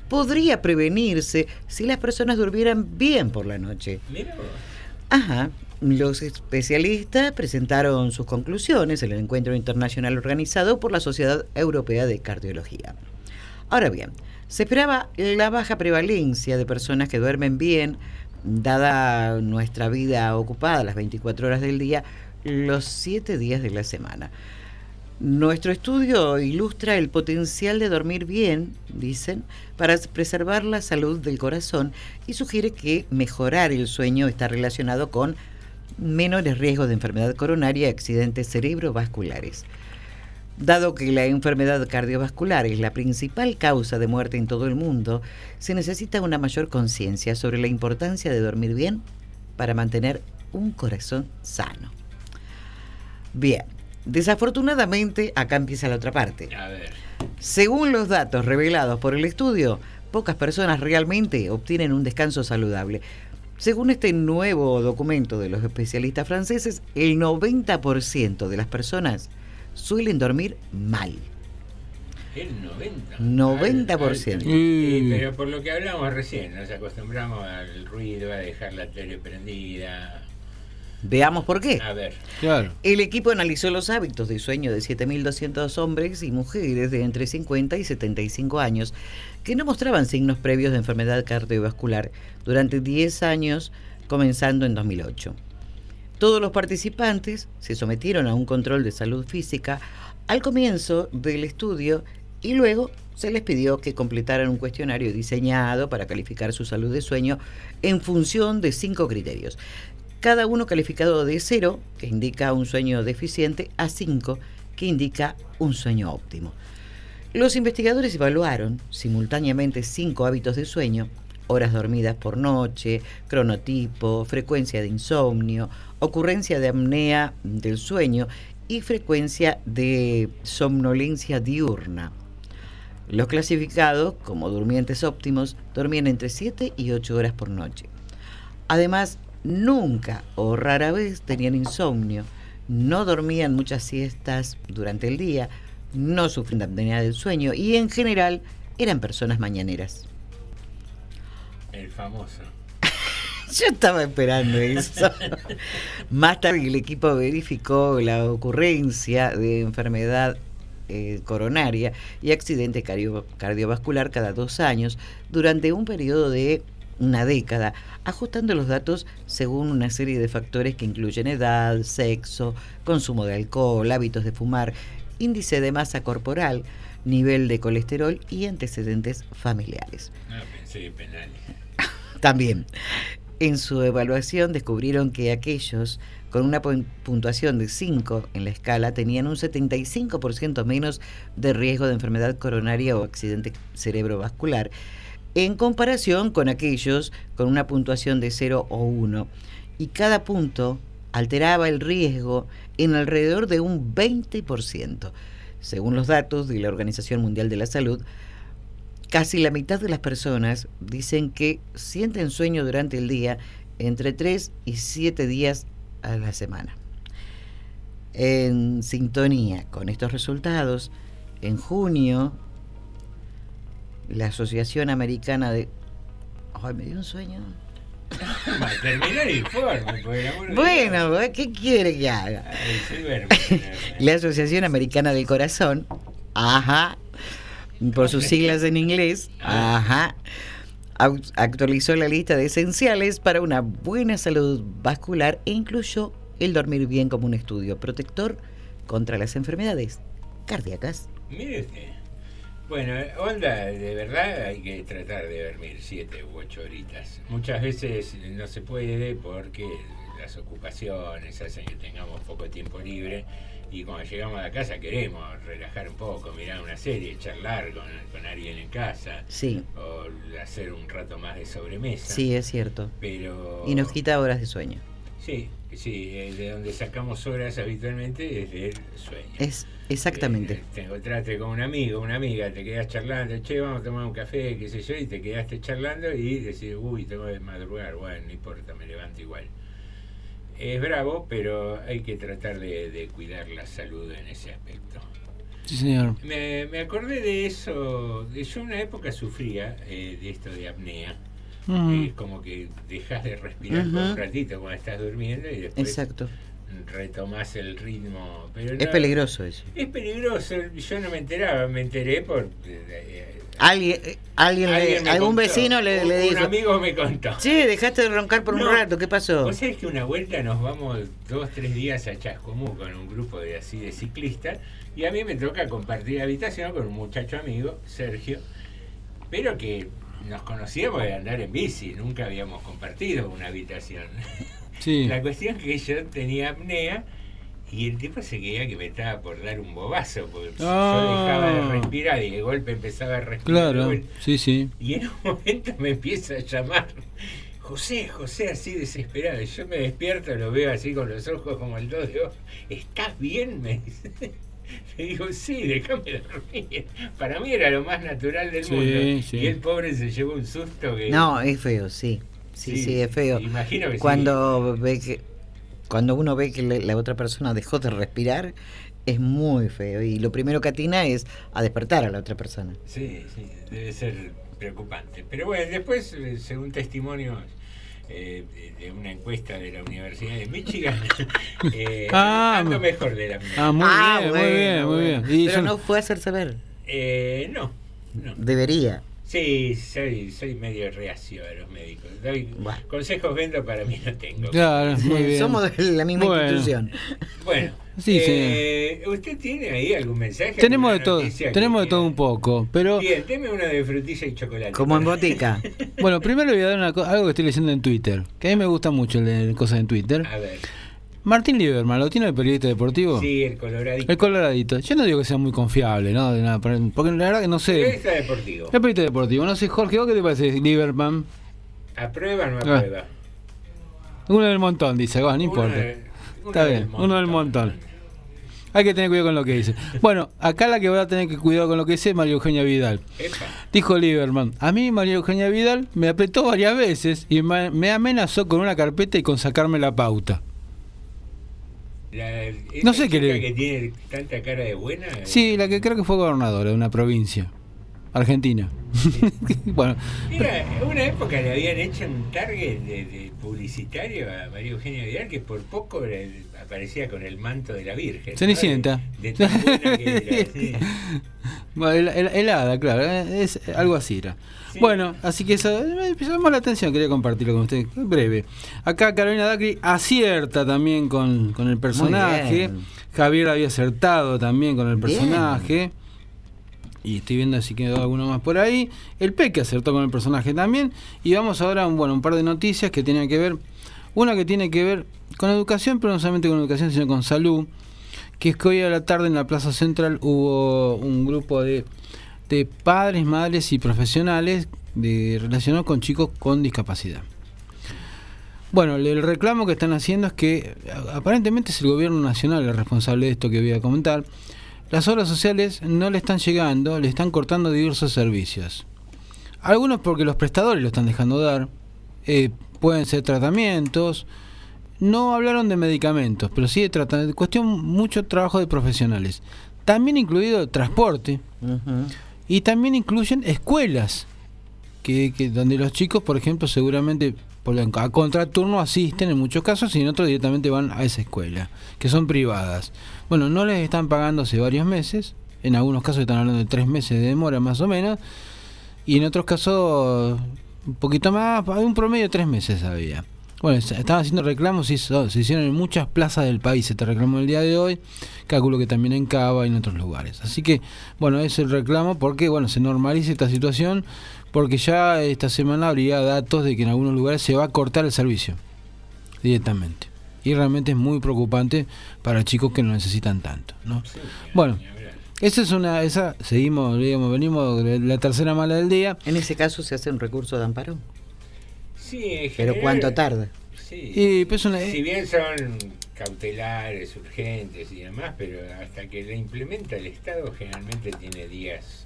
podría prevenirse si las personas durmieran bien por la noche. Mira. Ajá. Los especialistas presentaron sus conclusiones en el encuentro internacional organizado por la Sociedad Europea de Cardiología. Ahora bien, se esperaba la baja prevalencia de personas que duermen bien, dada nuestra vida ocupada las 24 horas del día, los 7 días de la semana. Nuestro estudio ilustra el potencial de dormir bien, dicen, para preservar la salud del corazón y sugiere que mejorar el sueño está relacionado con menores riesgos de enfermedad coronaria y accidentes cerebrovasculares. Dado que la enfermedad cardiovascular es la principal causa de muerte en todo el mundo, se necesita una mayor conciencia sobre la importancia de dormir bien para mantener un corazón sano. Bien, desafortunadamente acá empieza la otra parte. A ver. Según los datos revelados por el estudio, pocas personas realmente obtienen un descanso saludable. Según este nuevo documento de los especialistas franceses, el 90% de las personas suelen dormir mal. El 90. 90%. Sí, pero por lo que hablamos recién, nos acostumbramos al ruido, a dejar la tele prendida. Veamos por qué. A ver. Claro. El equipo analizó los hábitos de sueño de 7.200 hombres y mujeres de entre 50 y 75 años que no mostraban signos previos de enfermedad cardiovascular durante 10 años, comenzando en 2008. Todos los participantes se sometieron a un control de salud física al comienzo del estudio y luego se les pidió que completaran un cuestionario diseñado para calificar su salud de sueño en función de cinco criterios. Cada uno calificado de 0, que indica un sueño deficiente, a 5, que indica un sueño óptimo. Los investigadores evaluaron simultáneamente cinco hábitos de sueño, horas dormidas por noche, cronotipo, frecuencia de insomnio, ocurrencia de apnea del sueño y frecuencia de somnolencia diurna. Los clasificados como durmientes óptimos dormían entre 7 y 8 horas por noche. Además, nunca o rara vez tenían insomnio, no dormían muchas siestas durante el día, no sufren de apnea del sueño y en general eran personas mañaneras. El famoso. [laughs] Yo estaba esperando eso. Más tarde el equipo verificó la ocurrencia de enfermedad eh, coronaria y accidente cardio- cardiovascular cada dos años durante un periodo de una década, ajustando los datos según una serie de factores que incluyen edad, sexo, consumo de alcohol, hábitos de fumar, índice de masa corporal, nivel de colesterol y antecedentes familiares. No, pensé en penales. [laughs] También, en su evaluación descubrieron que aquellos con una pun- puntuación de 5 en la escala tenían un 75% menos de riesgo de enfermedad coronaria o accidente cerebrovascular en comparación con aquellos con una puntuación de 0 o 1. Y cada punto alteraba el riesgo en alrededor de un 20%. Según los datos de la Organización Mundial de la Salud, Casi la mitad de las personas dicen que sienten sueño durante el día entre 3 y 7 días a la semana. En sintonía con estos resultados, en junio, la Asociación Americana de... Ay, me dio un sueño. Terminar el informe, por el amor de Bueno, ¿qué quiere que haga? Ay, sí. La Asociación Americana del Corazón, ajá, por sus siglas en inglés, ajá, actualizó la lista de esenciales para una buena salud vascular e incluyó el dormir bien como un estudio protector contra las enfermedades cardíacas. Mire usted. Bueno, onda, de verdad hay que tratar de dormir siete u ocho horitas. Muchas veces no se puede porque las ocupaciones hacen que tengamos poco tiempo libre y cuando llegamos a la casa queremos relajar un poco, mirar una serie, charlar con, con alguien en casa Sí, o hacer un rato más de sobremesa. sí, es cierto. Pero... Y nos quita horas de sueño. Sí, sí, eh, de donde sacamos horas habitualmente es del sueño. Es exactamente. Eh, te encontraste con un amigo, una amiga, te quedas charlando, che, vamos a tomar un café, qué sé yo, y te quedaste charlando y decís, uy, tengo que madrugar, bueno, no importa, me levanto igual. Es bravo, pero hay que tratar de, de cuidar la salud en ese aspecto. Sí, señor. Me, me acordé de eso, yo en una época sufría eh, de esto de apnea. Es como que dejas de respirar por un ratito cuando estás durmiendo y después Exacto. retomás el ritmo. Pero Es no- peligroso eso. Es peligroso, yo no me enteraba, me enteré por... eh, Alguien, eh, alguien, le- Alguien algún contó. vecino le, Un- le un dijo. amigo me contó. Che, dejaste de roncar por No. un rato, ¿qué pasó? Vos sabés que una vuelta nos vamos dos, tres días a Chascomú con un grupo de así de ciclistas y a mí me toca compartir habitación con un muchacho amigo, Sergio, pero que nos conocíamos de andar en bici, nunca habíamos compartido una habitación. [laughs] Sí. La cuestión es que yo tenía apnea y el tipo se creía que me estaba por dar un bobazo, porque yo Ah. dejaba de respirar y de golpe empezaba a respirar. Claro, sí, sí. Y en un [laughs] momento me empieza a llamar, José, José, así desesperado. Y yo me despierto, lo veo así con los ojos como el dos de ojos. ¿Estás bien? Me dice. [laughs] Le digo, sí, déjame dormir. Para mí era lo más natural del Sí, mundo. sí. Y el pobre se llevó un susto que... No, es feo, sí. Sí, sí, Sí, es feo. imagino que sí. cuando ve que cuando uno ve que la otra persona dejó de respirar es muy feo y lo primero que atina es a despertar a la otra persona. Sí, sí, debe ser preocupante. Pero bueno, después, eh, según testimonios, eh, de una encuesta de la Universidad de Michigan, [laughs] eh, Ah, mejor de la mía. Ah, muy Ah, bien, muy bueno, bien, muy bien. Pero yo- no fue a hacerse ver. Eh, no, no. Debería. Sí, soy, soy medio reacio a los médicos. Doy consejos vendo, para mí no tengo. Claro, muy bien. Somos de la misma Bueno. institución. Bueno, Sí, eh, ¿usted tiene ahí algún mensaje? Tenemos de todo, tenemos de todo un poco, pero Bien, deme uno de frutilla y chocolate. Como en botica. [laughs] bueno, primero le voy a dar una algo que estoy leyendo en Twitter, que a mí me gusta mucho el de cosas en Twitter. A ver. Martín Lieberman, ¿lo tiene el periodista deportivo? Sí, el coloradito. El coloradito. Yo no digo que sea muy confiable, ¿no? De nada, porque la verdad que no sé. Periodista deportivo. El periodista deportivo. No sé, Jorge, ¿vos qué te parece Lieberman? ¿Aprueba o no Ah. aprueba? Uno del montón, dice, va, no importa. Está del bien, uno del montón. Hay que tener cuidado con lo que dice. Bueno, acá la que va a tener que cuidado con lo que dice es María Eugenia Vidal. Epa. Dijo Lieberman, a mí María Eugenia Vidal me apretó varias veces y me amenazó con una carpeta y con sacarme la pauta. La- No sé qué que tiene tanta cara de buena. eh, Sí, la que creo que fue gobernadora de una provincia, Argentina. [laughs] bueno, Era, una época le habían hecho un target de, de publicitario a María Eugenia Vidal que por poco eh, aparecía con el manto de la Virgen. ¿no? Cenicienta. De, de que era, [laughs] sí. Bueno, hel- hel- helada, claro, eh, es algo así era. Bueno, así que eso me llamó la atención, quería compartirlo con usted, breve. Acá Carolina Dacri acierta también con, con el personaje. Javier había acertado también con el Bien. Y estoy viendo si quedó alguno más por ahí. El Peque acertó con el personaje también. Y vamos ahora a un, bueno, un par de noticias que tienen que ver. Una que tiene que ver con educación, pero no solamente con educación, sino con salud. Que es que hoy a la tarde en la Plaza Central hubo un grupo de, de padres, madres y profesionales de, relacionados con chicos con discapacidad. Bueno, el reclamo que están haciendo es que aparentemente es el gobierno nacional el responsable de esto que voy a comentar. Las obras sociales no le están llegando, le están cortando diversos servicios. Algunos porque los prestadores lo están dejando dar, eh, pueden ser tratamientos, no hablaron de medicamentos, pero sí de tratamiento, cuestión mucho trabajo de profesionales. También incluido transporte y también incluyen escuelas, que, que donde los chicos, por ejemplo, seguramente por la- a contraturno asisten en muchos casos y en otros directamente van a esa escuela, que son privadas. Bueno, no les están pagando hace varios meses, en algunos casos están hablando de tres meses de demora más o menos, y en otros casos un poquito más, hay un promedio de tres meses había. Bueno, estaban haciendo reclamos, hizo- se hicieron en muchas plazas del país, se te reclamó el día de hoy, calculo que también en Cava y en otros lugares. Así que, bueno, es el reclamo porque, bueno, se normalice esta situación, porque ya esta semana habría datos de que en algunos lugares se va a cortar el servicio directamente. Y realmente es muy preocupante para chicos que no necesitan tanto, ¿no? Bueno, esa es una, esa, seguimos, digamos, venimos de la tercera mala del día. En ese caso se hace un recurso de amparo. Sí, en Pero general, ¿cuánto tarda? Sí. Y, pues, una- Si bien son cautelares, urgentes y demás, pero hasta que la implementa el Estado generalmente tiene días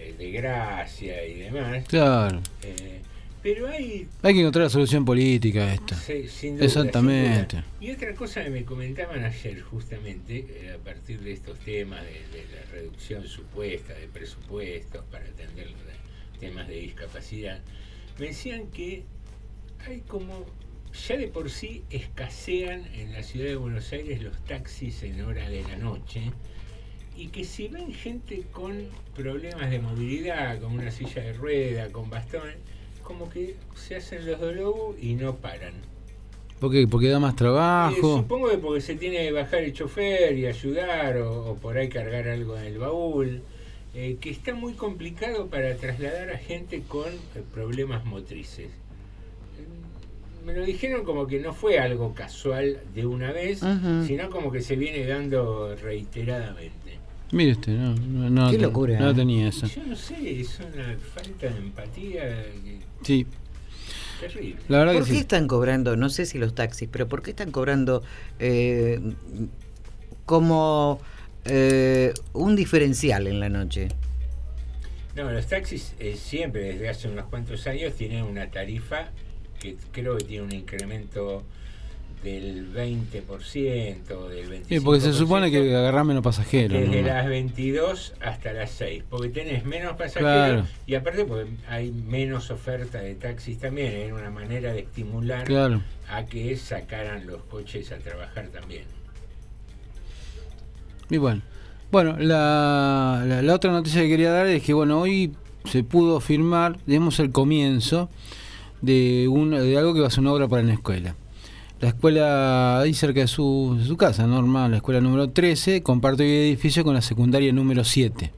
eh, de gracia y demás. Claro. Eh, pero hay Hay que encontrar la solución política a esto. Sí, sin duda, Exactamente. sin duda. Y otra cosa que me comentaban ayer, justamente, eh, a partir de estos temas de, de la reducción supuesta de presupuestos para atender temas de discapacidad, me decían que hay como, ya de por sí escasean en la ciudad de Buenos Aires los taxis en hora de la noche y que si ven gente con problemas de movilidad, con una silla de rueda, con bastón, como que se hacen los dolobos y no paran. ¿Por qué? Porque da más Eh, trabajo. supongo que porque se tiene que bajar el chofer y ayudar o, o por ahí cargar algo en el baúl, eh, que está muy complicado para trasladar a gente con eh, problemas motrices. Eh, Me lo dijeron como que no fue algo casual de una vez, sino como que se viene dando reiteradamente. Mire usted, no, no, no Qué te- locura, no ¿eh? tenía eso. Yo no sé, es una falta de empatía que- Sí, terrible. la verdad ¿Por que qué sí. están cobrando, no sé si los taxis, pero por qué están cobrando eh, como eh, un diferencial en la noche? No, los taxis eh, siempre, desde hace unos cuantos años, tienen una tarifa que creo que tiene un incremento del 20% o del 25%. Sí, porque se supone que agarrás menos pasajeros. Desde ¿no? las 22 hasta las 6, porque tenés menos pasajeros Claro. y aparte porque hay menos oferta de taxis también, era una manera de estimular Claro. a que sacaran los coches a trabajar también. Y bueno, bueno la, la, la otra noticia que quería dar es que bueno hoy se pudo firmar, digamos, el comienzo de, un, de algo que va a ser una obra para la escuela. La escuela ahí cerca de su, casa, normal, la escuela número 13, comparte hoy edificio con la secundaria número 7.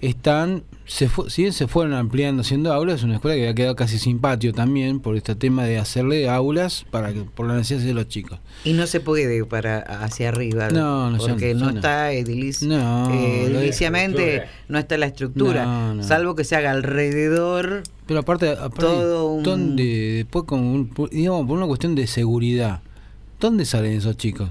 Están, se fu- si bien se fueron ampliando haciendo aulas, es una escuela que había quedado casi sin patio también por este tema de hacerle aulas para que, por la necesidad de los chicos. Y no se puede para hacia arriba. No, no, porque no, no, no. está edilici- No, eh, ediliciamente, no está la estructura. No, no. Salvo que se haga alrededor. Pero aparte, aparte Todo un- ¿dónde, después con un- digamos, por una cuestión de seguridad, ¿dónde salen esos chicos?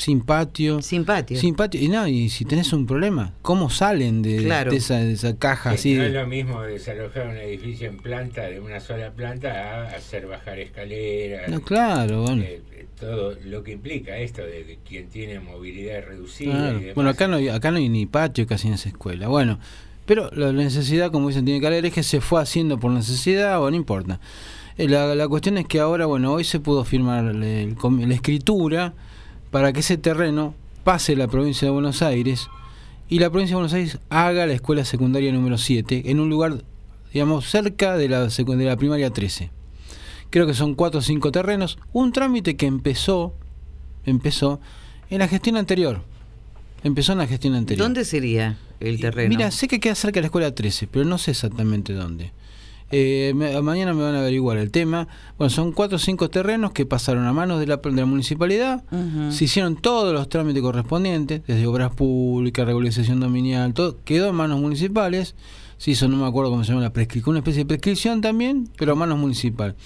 Sin patio. Sin patio. Sin patio. Y no, y si tenés un problema, ¿cómo salen de, Claro. de esa, de esa caja Sí, así? no es lo mismo desalojar un edificio en planta de una sola planta a hacer bajar escaleras. No, claro, bueno. eh, eh, todo lo que implica esto de, de quien tiene movilidad reducida Claro. y demás. Bueno, acá no, hay, acá no hay ni patio casi en esa escuela. Bueno, pero la necesidad, como dicen, tiene que haber, es que se fue haciendo por necesidad o no importa. Eh, La, la cuestión es que ahora, bueno, hoy se pudo firmar el- el com- la escritura para que ese terreno pase a la provincia de Buenos Aires y la provincia de Buenos Aires haga la escuela secundaria número 7 en un lugar, digamos, cerca de la, de la primaria 13. Creo que son cuatro o cinco terrenos. Un trámite que empezó, empezó en la gestión anterior. Empezó en la gestión anterior. ¿Dónde sería el terreno? Mira, sé que queda cerca de la escuela 13, pero no sé exactamente dónde. Eh, me- mañana me van a averiguar el tema. Bueno, son cuatro o cinco terrenos que pasaron a manos de la, de la municipalidad. Se hicieron todos los trámites correspondientes, desde obras públicas, regularización dominial, todo quedó en manos municipales. Se hizo, no me acuerdo cómo se llama la prescripción, una especie de prescripción también, pero a manos municipal.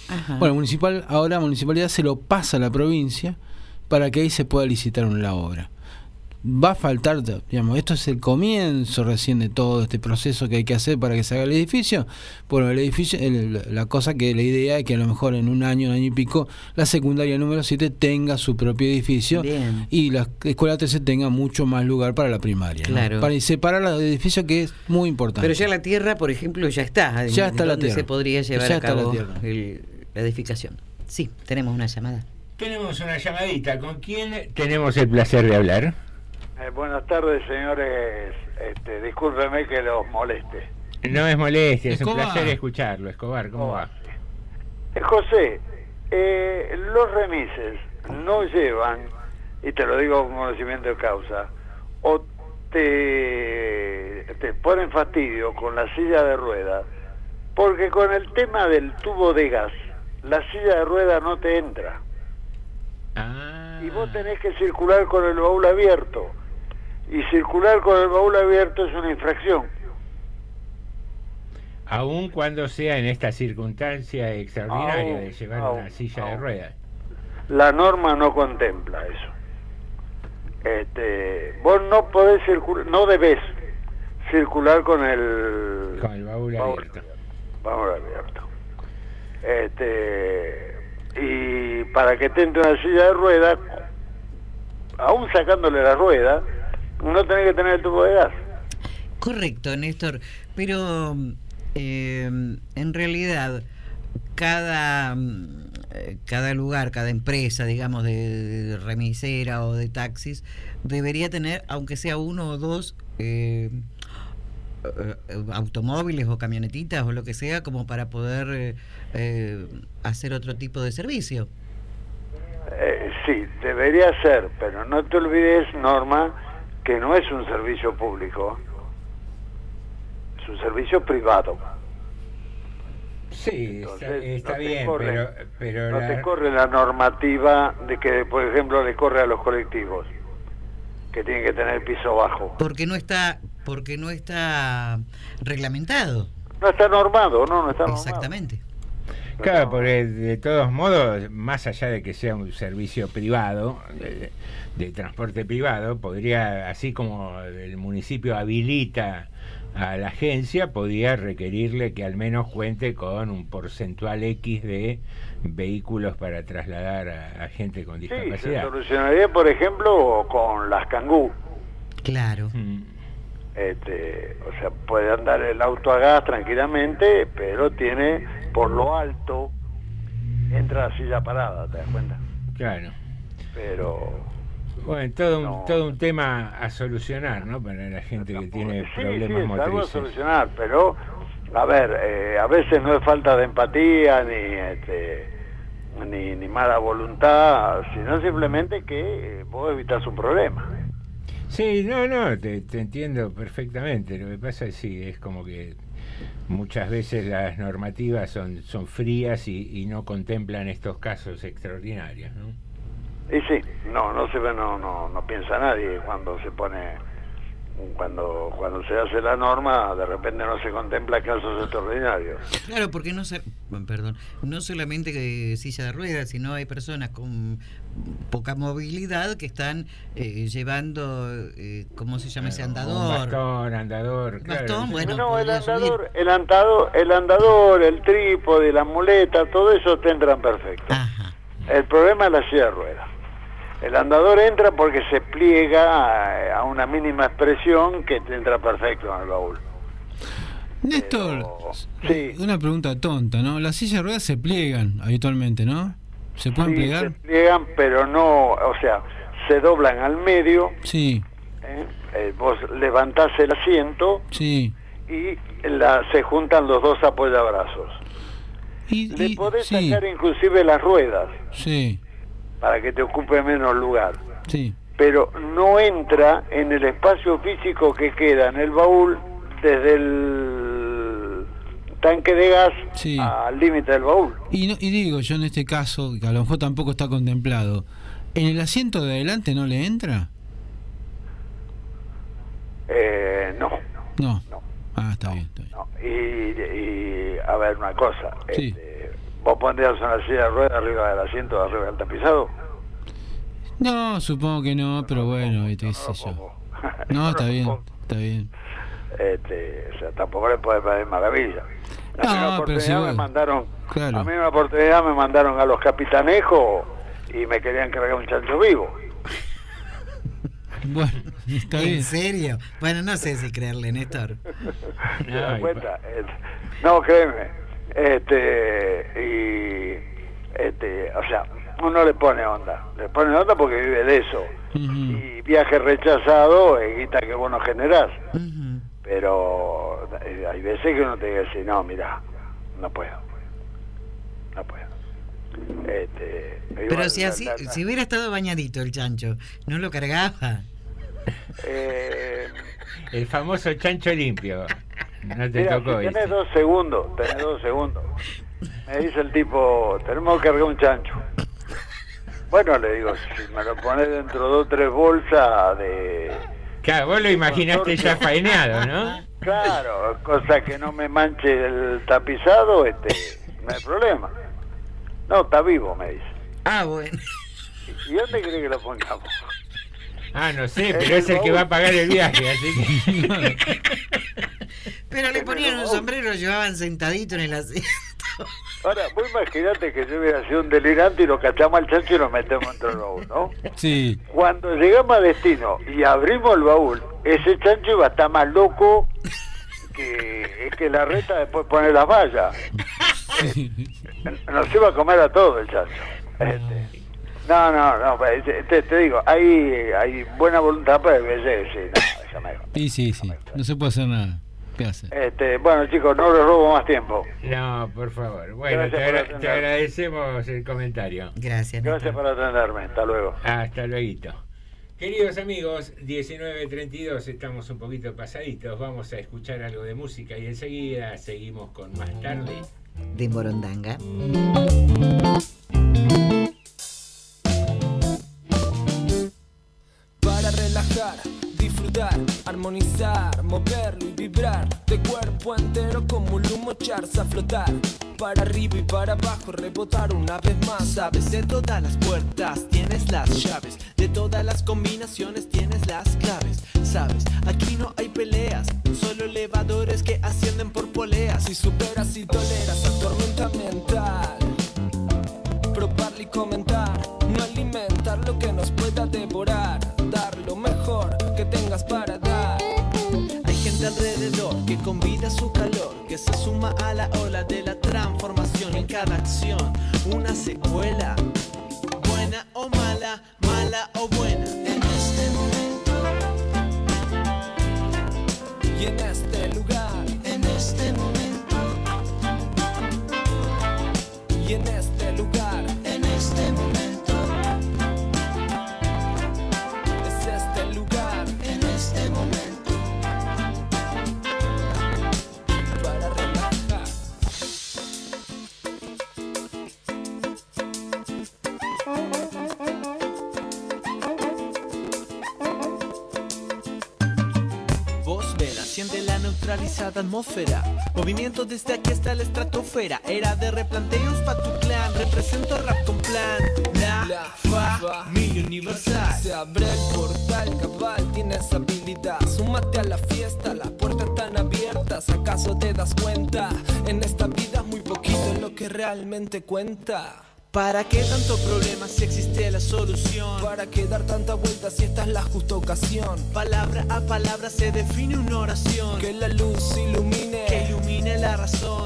Bueno, municipal, ahora municipalidad se lo pasa a la provincia para que ahí se pueda licitar la obra. Va a faltar, digamos, esto es el comienzo recién de todo este proceso que hay que hacer para que se haga el edificio. Bueno, el edificio, el- la cosa que la idea es que a lo mejor en un año, un año y pico, la secundaria número 7 tenga su propio edificio Bien. y la escuela 13 tenga mucho más lugar para la primaria. ¿no? Claro. Para separar los edificios que es muy importante. Pero ya la tierra, por ejemplo, ya está. Ya está la ¿Dónde tierra. se podría llevar Ya a está la cabo tierra. el- la edificación? Sí, tenemos una llamada. Tenemos una llamadita. ¿Con quién tenemos el placer de hablar? Eh, buenas tardes, señores. Este, discúlpeme que los moleste. No es molestia, es un placer escucharlo. Escobar, ¿cómo va? Eh, José, eh, los remises no llevan, y te lo digo con conocimiento de causa, o te, te ponen fastidio con la silla de rueda, porque con el tema del tubo de gas, la silla de rueda no te entra. Y vos tenés que circular con el baúl abierto. Y circular con el baúl abierto es una infracción. Aun cuando sea en esta circunstancia extraordinaria Aún, de llevar aún, una silla de ruedas. La norma no contempla eso. Este, vos no podés circular, no debés circular con el, Con el baúl abierto. baúl abierto. Este, y para que te entre una silla de rueda, aún sacándole la rueda, no tenés que tener el tubo de gas. Correcto, Néstor. Pero eh, en realidad cada, eh, cada lugar, cada empresa, digamos, de, de remisera o de taxis, debería tener, aunque sea uno o dos eh, eh, automóviles o camionetitas o lo que sea, como para poder eh, eh, hacer otro tipo de servicio. Eh, sí, debería ser, pero no te olvides, Norma, que no es un servicio público, es un servicio privado. Sí, está, Entonces, está no bien, corre- pero, pero No la- te corre la normativa de que, por ejemplo, le corre a los colectivos, que tienen que tener piso bajo. Porque no está, porque no está reglamentado. No está normado, no, no está normado. Exactamente. Claro, porque de todos modos, más allá de que sea un servicio privado, de, de transporte privado, podría, así como el municipio habilita a la agencia, podría requerirle que al menos cuente con un porcentual X de vehículos para trasladar a, a gente con Sí, se discapacidad. solucionaría, por ejemplo, con las cangú. Claro. Este, o sea, puede andar el auto a gas tranquilamente, pero tiene por lo alto, entra la silla parada, ¿te das cuenta? Claro. Pero Bueno, todo un, todo un tema a solucionar, ¿no? Para la gente que tiene sí, sí, problemas es algo a solucionar, pero a ver, eh, a veces no es falta de empatía ni este ni, ni mala voluntad, sino simplemente que eh, vos evitas un problema. Sí, no, no, te, te entiendo perfectamente. Lo que pasa es sí, es como que muchas veces las normativas son, son frías y, y no contemplan estos casos extraordinarios, ¿no? Y sí, no, no se ve, no, no, no piensa nadie cuando se pone, cuando, cuando se hace la norma, de repente no se contempla casos extraordinarios. Claro, porque no se, perdón, no solamente que silla de ruedas, sino hay personas con poca movilidad que están eh, llevando, eh, ¿cómo se llama ese Un andador? bastón, andador, Bastón, claro. bueno, no, el subir. andador, el andador, el andador, el trípode, la muleta, todo eso te entran perfecto. El problema es la silla de ruedas. El andador entra porque se pliega a, a una mínima expresión que te entra perfecto en el baúl. Néstor, una pregunta tonta, ¿no? Las sillas de ruedas se pliegan habitualmente, ¿no? ¿Se pueden Sí, plegar? se pliegan, pero no, o sea, se doblan al medio, Sí, ¿eh? Eh, vos levantás el asiento sí. y la, se juntan los dos apoyabrazos. Le podés sí. sacar inclusive las ruedas Sí, para que te ocupe menos lugar. sí. pero no entra en el espacio físico que queda en el baúl desde el tanque de gas Sí. al límite del baúl. Y, no- y digo yo en este caso, que a lo mejor tampoco está contemplado, ¿en el asiento de adelante no le entra? Eh, no. No. Ah, está bien. Está bien. Y, y, a ver una cosa, Sí. este, vos pondrías una silla de ruedas arriba del asiento, arriba del tapizado. No, supongo que no, pero bueno, qué sé yo. No, está bien, está bien. Este, o sea, tampoco le puede parecer maravilla. A mí una No, pero si me mandaron, Claro. a mí una oportunidad me mandaron a los capitanejos y me querían cargar un chancho vivo. [laughs] Bueno, está ¿En bien. serio? Bueno, no sé si creerle, Néstor. ¿Te das cuenta? Eh, No, créeme. Este, y, este, o sea, uno le pone onda. Le pone onda porque vive de eso. Y viaje rechazado es guita que vos no generás. Pero eh, hay veces que uno te dice, no, mira, no puedo. No puedo. Este, Pero igual, si así, si hubiera estado bañadito el chancho, ¿no lo cargaba? eh, El famoso chancho limpio. [laughs] [laughs] No te Mira, tocó si tenés dos segundos, tenés dos segundos. Me dice el tipo, tenemos que cargar un chancho. Bueno, le digo, si me lo pones dentro de dos o tres bolsas de... Claro, vos lo imaginaste ya faeneado, ¿no? Claro, cosa que no me manche el tapizado, este, no hay problema. No, está vivo, me dice. Ah, bueno. ¿Y dónde cree que lo pongamos? Ah, no sé, pero es el que va a pagar el viaje, así que... [laughs] Pero le ponían un sombrero, lo llevaban sentadito en el asiento. Ahora, vos imaginate que yo hubiera sido un delirante y lo cachamos al chancho y lo metemos dentro del baúl, ¿no? Sí. Cuando llegamos a destino y abrimos el baúl, ese chancho iba a estar más loco que, que la reta después pone las vallas. [laughs] Nos iba a comer a todo el chancho. Este, no, no, no, pues, te, te digo, hay, hay buena voluntad, pero veces que sí, no, déjame. Sí, sí, sí. No se puede hacer nada. ¿Qué hace? Este, bueno, chicos, no les robo más tiempo. No, por favor. Bueno, Gracias te, agra- te agradecemos el comentario. Gracias. Gracias por atenderme. Hasta luego. Hasta luego. Queridos amigos, 19.32, estamos un poquito pasaditos, vamos a escuchar algo de música y enseguida seguimos con más tarde. De Morondanga. Armonizar, moverlo y vibrar de cuerpo entero como un humo echarse a flotar. Para arriba y para abajo, rebotar una vez más. Sabes de todas las puertas, tienes las llaves. De todas las combinaciones, tienes las claves. Sabes, aquí no hay peleas, solo elevadores que ascienden por poleas. Si superas y toleras la tormenta mental, probarlo y comentar, no alimentar lo que nos pueda devorar, dar lo mejor que tengas para alrededor que convida su calor, que se suma a la ola de la transformación en cada acción una secuela. Buena o mala, mala o buena. En este momento y en este lugar, En este momento, y en este lugar, siente la neutralizada atmósfera. Movimiento desde aquí hasta la estratosfera. Era de replanteos pa' tu clan. Represento rap con plan. La, La familia universal. Se abre el portal, cabal, tienes habilidad. Súmate a la fiesta, las puertas están abiertas. ¿Acaso te das cuenta? En esta vida es muy poquito lo que realmente cuenta. ¿Para qué tanto problema si existe la solución? ¿Para qué dar tanta vuelta si esta es la justa ocasión? Palabra a palabra se define una oración. Que la luz ilumine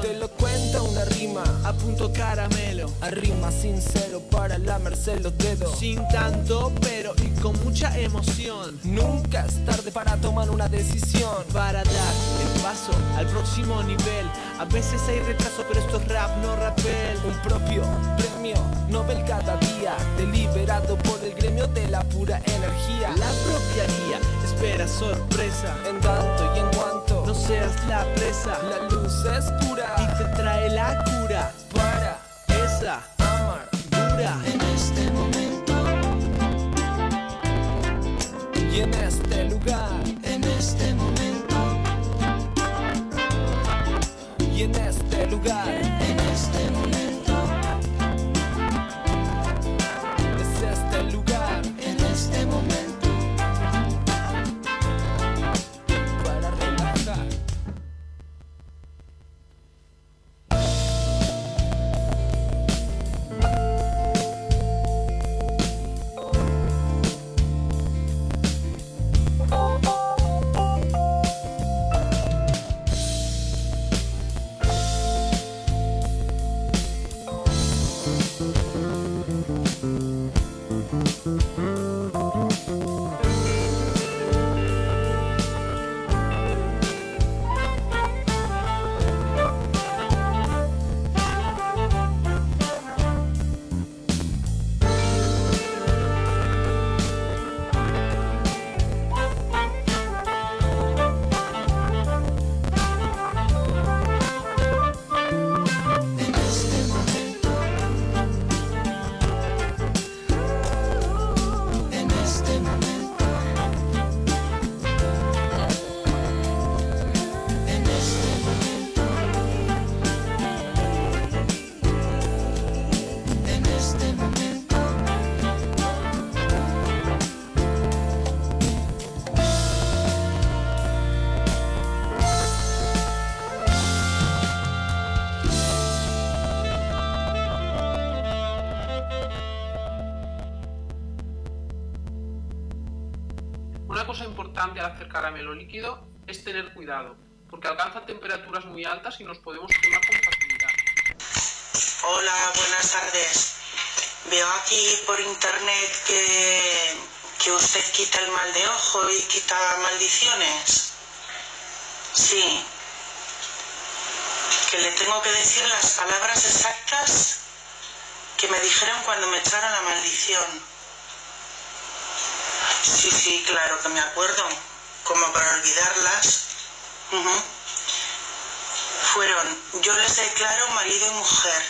te lo cuenta una rima. A punto caramelo. A rima sincero para lamerse los dedos. Sin tanto pero y con mucha emoción. Nunca es tarde para tomar una decisión. Para dar el paso al próximo nivel. A veces hay retraso, pero esto es rap, no rapel. Un propio premio Nobel cada día, deliberado por el gremio de la pura energía. La propia guía espera sorpresa. En tanto y en cuanto seas la presa. la luz es pura Y te trae la cura. para Esa amar. dura. En este momento y en este lugar, En este momento. y en este lugar, al hacer caramelo líquido es tener cuidado, porque alcanza temperaturas muy altas y nos podemos quemar con facilidad. Hola, buenas tardes. Veo aquí por internet que, que usted quita el mal de ojo y quita maldiciones. Sí. Que le tengo que decir las palabras exactas que me dijeron cuando me echaron la maldición. Sí, sí, claro que me acuerdo como para olvidarlas, fueron Yo les declaro marido y mujer.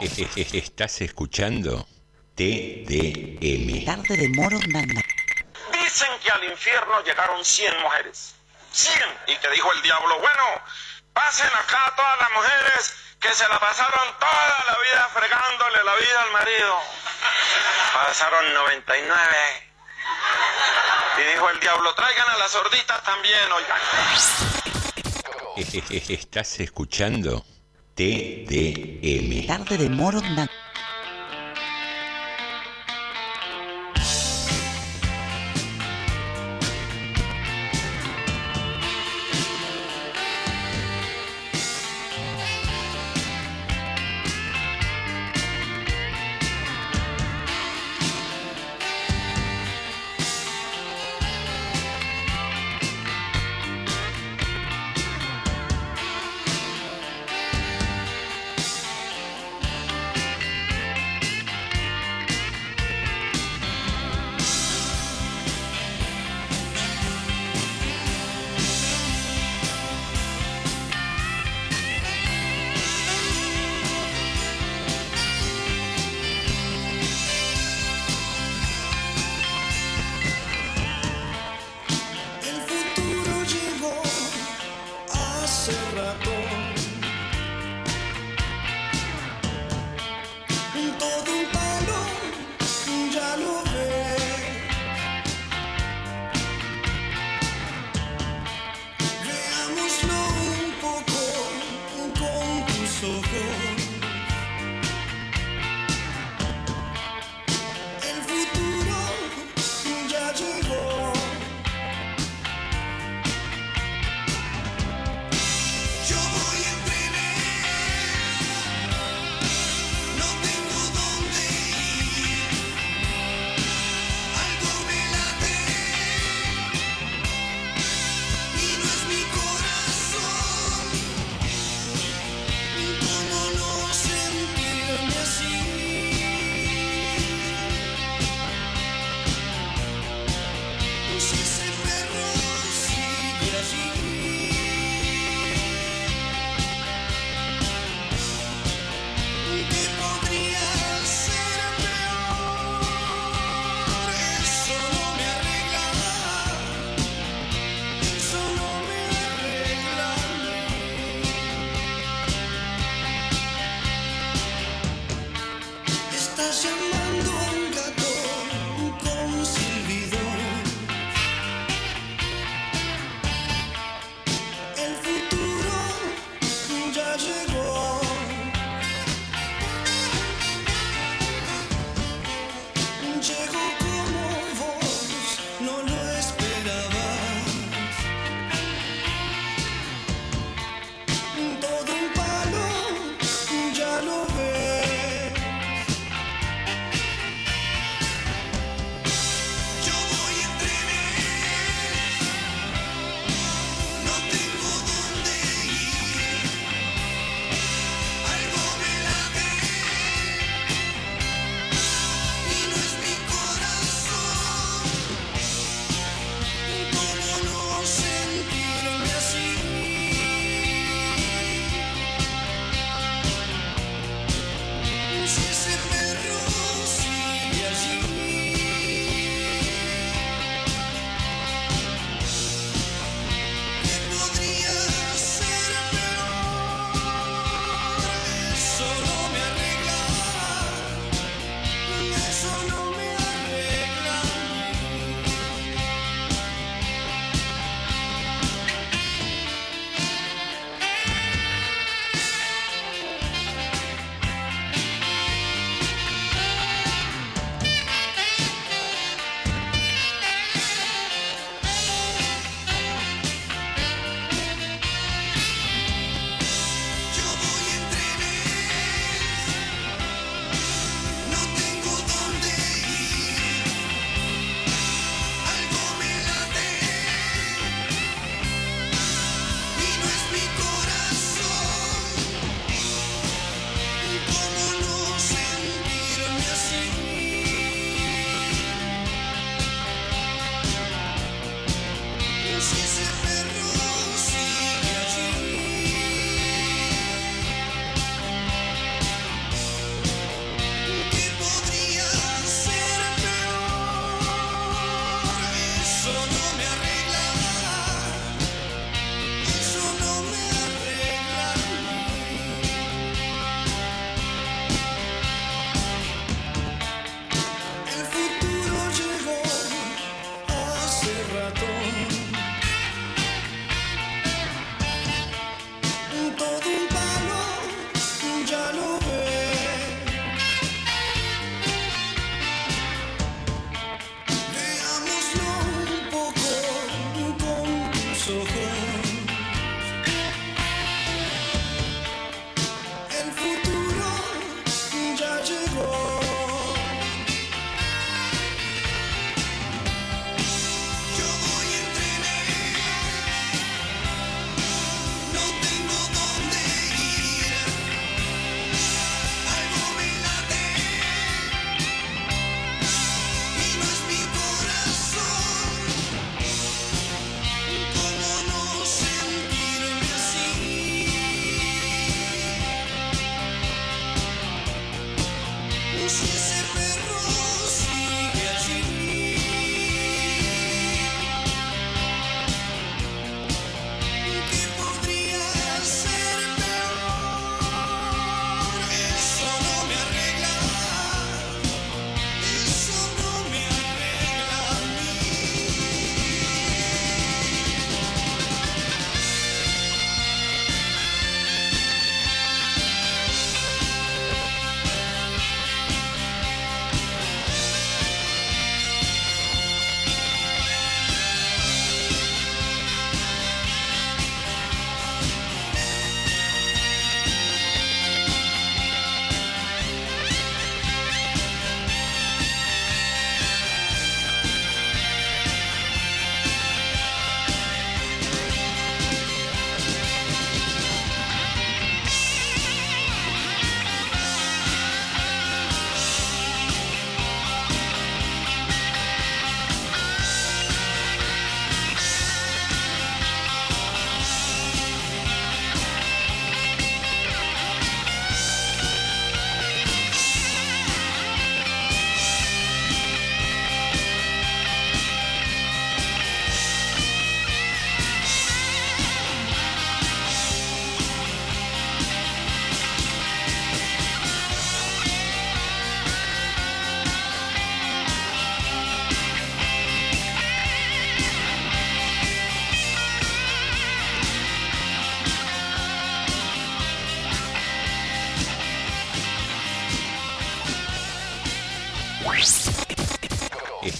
[laughs] ¿Estás escuchando? TDM. Tarde de moros Dicen que al infierno llegaron 100 mujeres. 100. Y que dijo el diablo, bueno, pasen acá todas las mujeres que se la pasaron toda la vida fregándole la vida al marido. Pasaron 99. Y dijo el diablo, traigan a las sorditas también, oigan. [laughs] Estás escuchando TDM. Tarde de Moros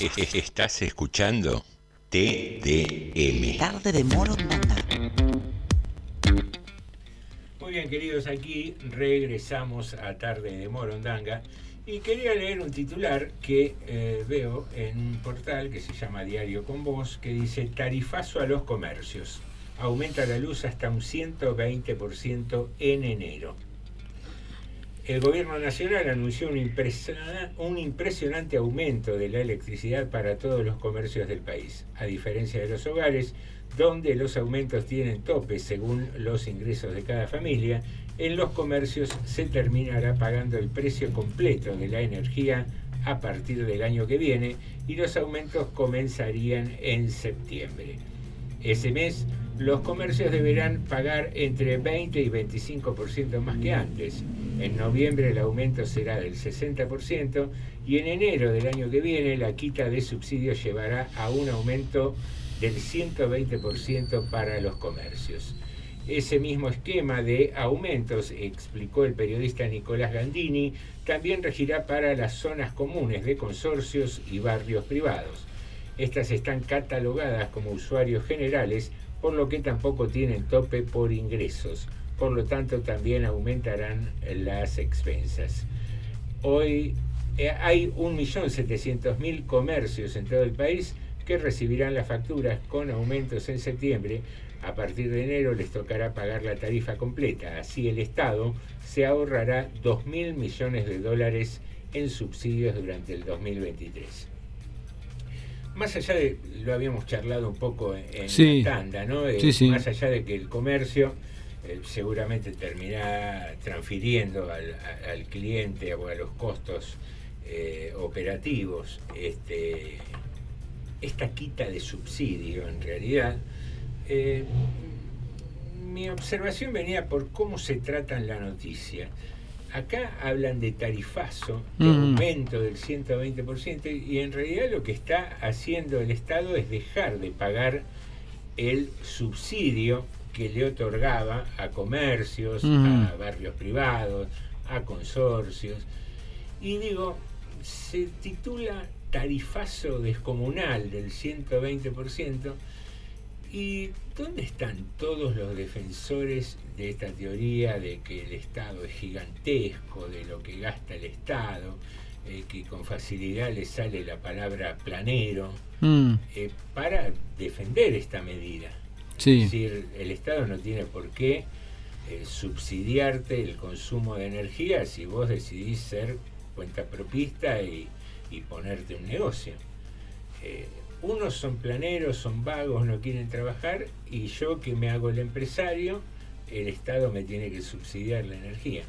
Estás escuchando TDM. Tarde de Morondanga. Muy bien, queridos, aquí regresamos a Tarde de Morondanga y quería leer un titular que eh, veo en un portal que se llama Diario con Voz que dice Tarifazo a los comercios. Aumenta la luz hasta un 120% en enero. El gobierno nacional anunció un, impresiona- un impresionante aumento de la electricidad para todos los comercios del país, a diferencia de los hogares, donde los aumentos tienen tope según los ingresos de cada familia, en los comercios se terminará pagando el precio completo de la energía a partir del año que viene y los aumentos comenzarían en septiembre. Ese mes, los comercios deberán pagar entre 20 y 25% más que antes. En noviembre el aumento será del 60% y en enero del año que viene la quita de subsidios llevará a un aumento del 120% para los comercios. Ese mismo esquema de aumentos, explicó el periodista Nicolás Gandini, también regirá para las zonas comunes de consorcios y barrios privados. Estas están catalogadas como usuarios generales, por lo que tampoco tienen tope por ingresos. Por lo tanto, también aumentarán las expensas. Hoy eh, hay 1.700.000 comercios en todo el país que recibirán las facturas con aumentos en septiembre. A partir de enero les tocará pagar la tarifa completa. Así el Estado se ahorrará 2.000 millones de dólares en subsidios durante el 2023. Más allá de, lo habíamos charlado un poco en, en Sí. la tanda, ¿no? Eh, Sí, sí. Más allá de que el comercio eh, seguramente terminará transfiriendo al, a- al cliente o a los costos eh, operativos este, esta quita de subsidio en realidad. mi observación venía por cómo se trata en la noticia. Acá hablan de tarifazo, de Mm. aumento del 120%, y en realidad lo que está haciendo el Estado es dejar de pagar el subsidio que le otorgaba a comercios, Mm. a barrios privados, a consorcios. Y digo, se titula tarifazo descomunal del 120%, ¿Y dónde están todos los defensores de esta teoría de que el Estado es gigantesco, de lo que gasta el Estado, eh, que con facilidad le sale la palabra planero, Mm. eh, para defender esta medida? Sí. Es decir, el Estado no tiene por qué eh, subsidiarte el consumo de energía si vos decidís ser cuentapropista y, y ponerte un negocio. Eh, unos son planeros, son vagos, no quieren trabajar y yo que me hago el empresario, el Estado me tiene que subsidiar la energía.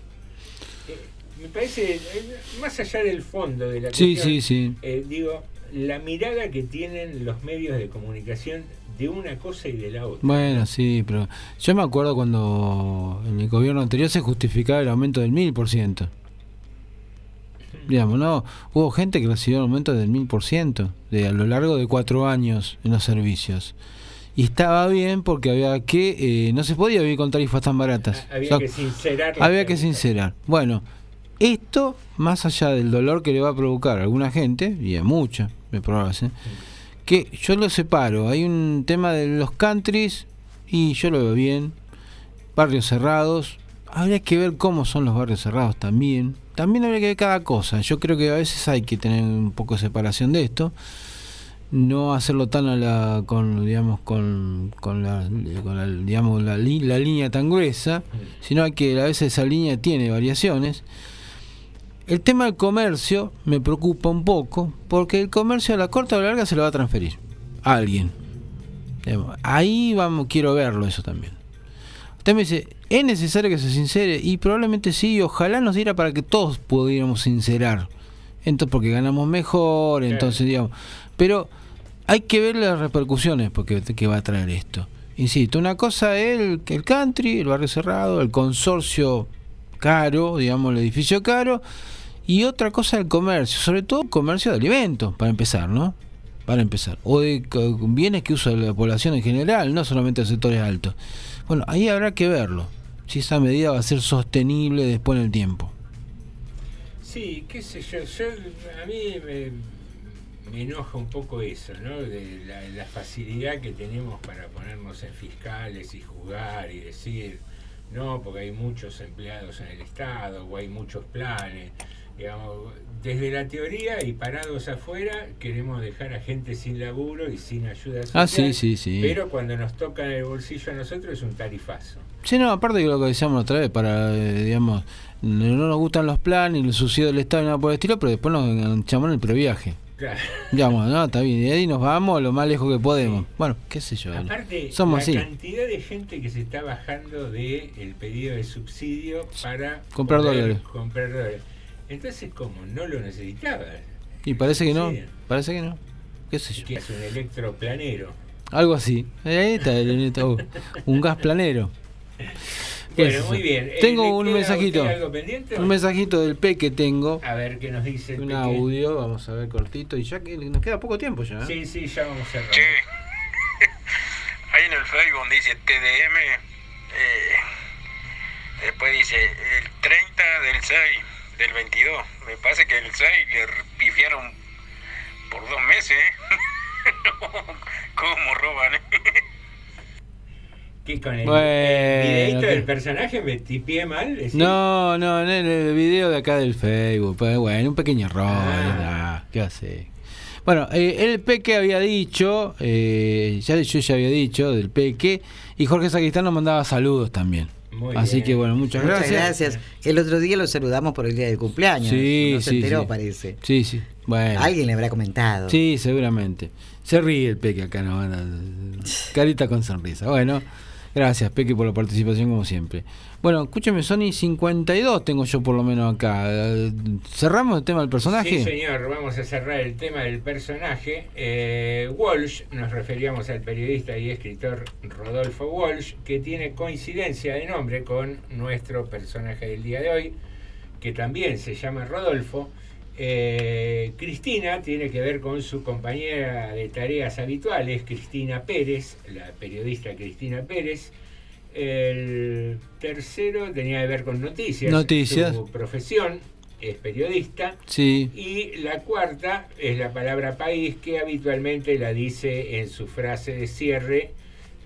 Eh, me parece, eh, más allá del fondo de la cuestión, sí, sí. Eh, digo, la mirada que tienen los medios de comunicación de una cosa y de la otra. Bueno, sí, pero yo me acuerdo cuando en el gobierno anterior se justificaba el aumento del 1000% no hubo gente que recibió aumentos del 1000% de, a lo largo de cuatro años en los servicios. Y estaba bien porque había que, eh, no se podía vivir con tarifas tan baratas. Había que sincerar. Había que sincerar. Bueno, esto, más allá del dolor que le va a provocar a alguna gente, y a mucha, me probas, que yo lo separo. Hay un tema de los countries, y yo lo veo bien, barrios cerrados, habría que ver cómo son los barrios cerrados también. También habría que ver cada cosa. Yo creo que a veces hay que tener un poco de separación de esto. No hacerlo tan a la con digamos con, con la, con la, digamos la, li- la línea tan gruesa sino que a veces esa línea tiene variaciones. El tema del comercio me preocupa un poco porque el comercio a la corta o a la larga se lo va a transferir a alguien. Ahí vamos quiero verlo eso también. Usted me dice es necesario que se sincere y probablemente sí ojalá nos diera para que todos pudiéramos sincerar. Entonces porque ganamos mejor entonces digamos. Pero hay que ver las repercusiones porque que va a traer esto. Insisto una cosa es el, el country el barrio cerrado el consorcio caro digamos el edificio caro y otra cosa el comercio sobre todo el comercio de alimentos para empezar no para empezar. O de co- bienes que usa la población en general no solamente de sectores altos. Bueno ahí habrá que verlo si esa medida va a ser sostenible después en el tiempo Sí, qué sé yo, yo a mí me, enoja un poco eso, ¿no? De la, la facilidad que tenemos para ponernos en fiscales y juzgar y decir, no, porque hay muchos empleados en el Estado o hay muchos planes. Digamos, desde la teoría y parados afuera queremos dejar a gente sin laburo y sin ayuda social. Ah, sí, sí, sí. Pero cuando nos toca el bolsillo a nosotros es un tarifazo. Sí, no, aparte de lo que decíamos otra vez, para, eh, digamos, no no nos gustan los planes, el subsidio del Estado y nada por el estilo, pero después nos enganchamos en el previaje. Claro. Digamos, no, está bien, y de ahí nos vamos lo más lejos que podemos. Bueno, qué sé yo. Aparte, Somos la así. cantidad de gente que se está bajando del el pedido de subsidio para Comprar poder dólares. comprar dólares. Entonces, como no lo necesitaba, Y parece que no, Sí. parece que no. Qué sé yo. que es un electroplanero. Algo así. Ahí está, el- está, [laughs] un gas planero. ¿Qué Bueno, es muy bien. Eh, Tengo ¿le un mensajito. algo pendiente? Un mensajito del P que tengo. A ver qué nos dice el Un Peque? audio, vamos a ver cortito. Y ya que nos queda poco tiempo ya. ¿eh? Sí, sí, ya vamos a cerrar. [laughs] Ahí en el Facebook dice TDM, eh, después dice el 30 del 6 del 22. Me parece que el 6 le pifiaron por dos meses. ¿eh? [laughs] ¿Cómo roban? eh? ¿Qué con el, Bueno, el ¿qué? del personaje me tipié mal? No, no, en el video de acá del Facebook. Pues bueno, un pequeño error. Ah. ah, ¿Qué hace? Bueno, eh, el Peque había dicho, eh, ya yo ya había dicho del Peque, y Jorge Sacristán nos mandaba saludos también. Muy Así bien. que bueno, muchas, Muchas gracias. gracias. El otro día lo saludamos por el día del cumpleaños. Sí, no se sí, enteró, sí. parece. Sí, sí. Bueno. Alguien le habrá comentado. Sí, seguramente. Se ríe el Peque acá, ¿no? Carita con sonrisa. Bueno, gracias Peque por la participación como siempre. Bueno, escúcheme, Sony 52 tengo yo por lo menos acá. ¿Cerramos el tema del personaje? Sí, señor, vamos a cerrar el tema del personaje. Eh, Walsh, nos referíamos al periodista y escritor Rodolfo Walsh, que tiene coincidencia de nombre con nuestro personaje del día de hoy, que también se llama Rodolfo. Eh, Cristina tiene que ver con su compañera de tareas habituales, Cristina Pérez, la periodista Cristina Pérez. El tercero tenía que ver con noticias. Noticias. Su profesión es periodista. Sí. Y la cuarta es la palabra país, que habitualmente la dice en su frase de cierre,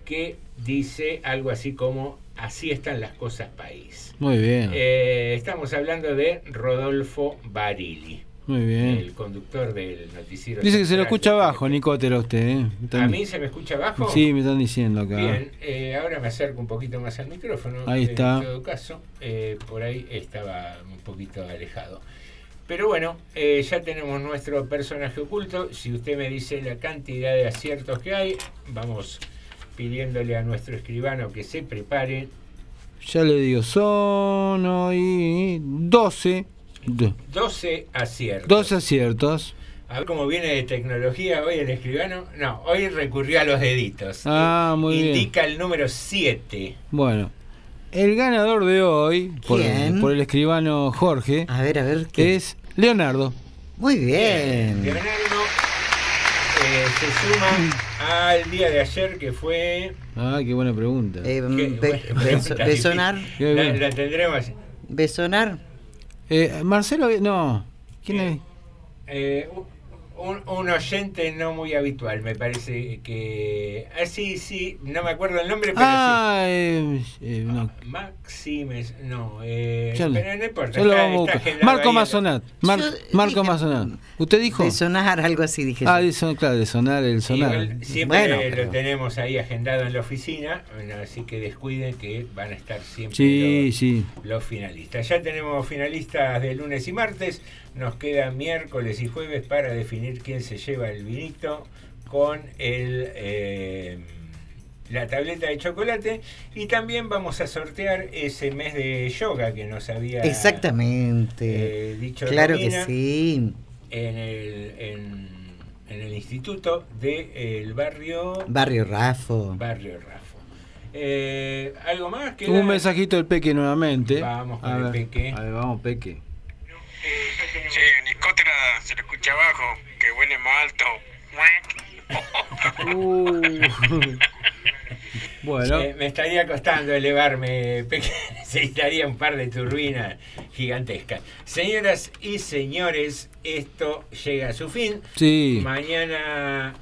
que dice algo así como así están las cosas país. Muy bien. Eh, estamos hablando de Rodolfo Barili, Muy bien. el conductor del noticiero. Dice que se lo escucha abajo, Nicotero, usted. ¿eh? ¿A mí se me escucha abajo? Sí, me están diciendo acá. Bien, eh, ahora me acerco un poquito más al micrófono. Ahí En está. todo caso, eh, por ahí estaba un poquito alejado. Pero bueno, ya tenemos nuestro personaje oculto. Si usted me dice la cantidad de aciertos que hay, vamos pidiéndole a nuestro escribano que se prepare. Ya le digo, son hoy 12. Do- 12 aciertos. Dos aciertos. A ver cómo viene de tecnología hoy el escribano. No, hoy recurrió a los deditos. Ah, muy bien. Indica el número 7. Bueno, el ganador de hoy, por, el escribano Jorge, A ver, a ver. es Leonardo. Muy bien. Leonardo eh, se suma al día de ayer que fue. Ah, qué buena pregunta. Eh, que- be- bueno, beso- pregunta besonar. La, la tendremos. Besonar. Eh, Marcelo, no. ¿Quién es? Un, un oyente no muy habitual, me parece que. Ah, sí, sí, no me acuerdo el nombre, pero Ah, eh, eh, no. sí. Maximes, no. Eh, pero no importa. está- está Marco. Mazonat. Mar- Marco Mazonat. ¿Usted dijo? De sonar, algo así dije Ah, de son, claro, de sonar el sonar. Igual siempre Bueno, lo pero- tenemos ahí agendado en la oficina, bueno, así que descuiden que van a estar siempre Sí, los, sí. los finalistas. Ya tenemos finalistas de lunes y martes, nos queda miércoles y jueves para definir quién se lleva el vinito con el eh, la tableta de chocolate y también vamos a sortear ese mes de yoga que nos había Exactamente. eh, dicho claro que sí. en el, en, en el instituto del barrio Barrio Rafo. Barrio Rafo. Eh, ¿Algo más? que Un mensajito del Peque nuevamente. Vamos con A el ver, Peque. A ver, vamos, Peque. Sí, Nicótera se lo escucha abajo, que huele más alto. Bueno. Eh, me estaría costando elevarme, Peque. [laughs] necesitaría un par de turbinas gigantescas. Señoras y señores, esto llega a su fin. Sí. Mañana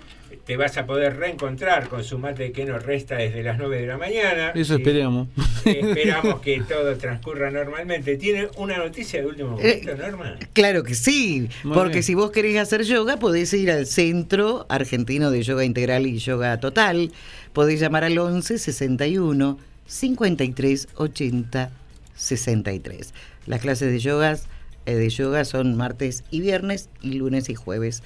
te vas a poder reencontrar con su mate que nos resta desde las 9 de la mañana. Eso Sí. esperamos. [laughs] Esperamos que todo transcurra normalmente. ¿Tiene una noticia de último momento, Norma? Claro que sí, Muy porque bien. si vos querés hacer yoga, podés ir al Centro Argentino de Yoga Integral y Yoga Total. Podés llamar al 11 61 53 80 63. Las clases de yogas eh, de yoga son martes y viernes y lunes y jueves.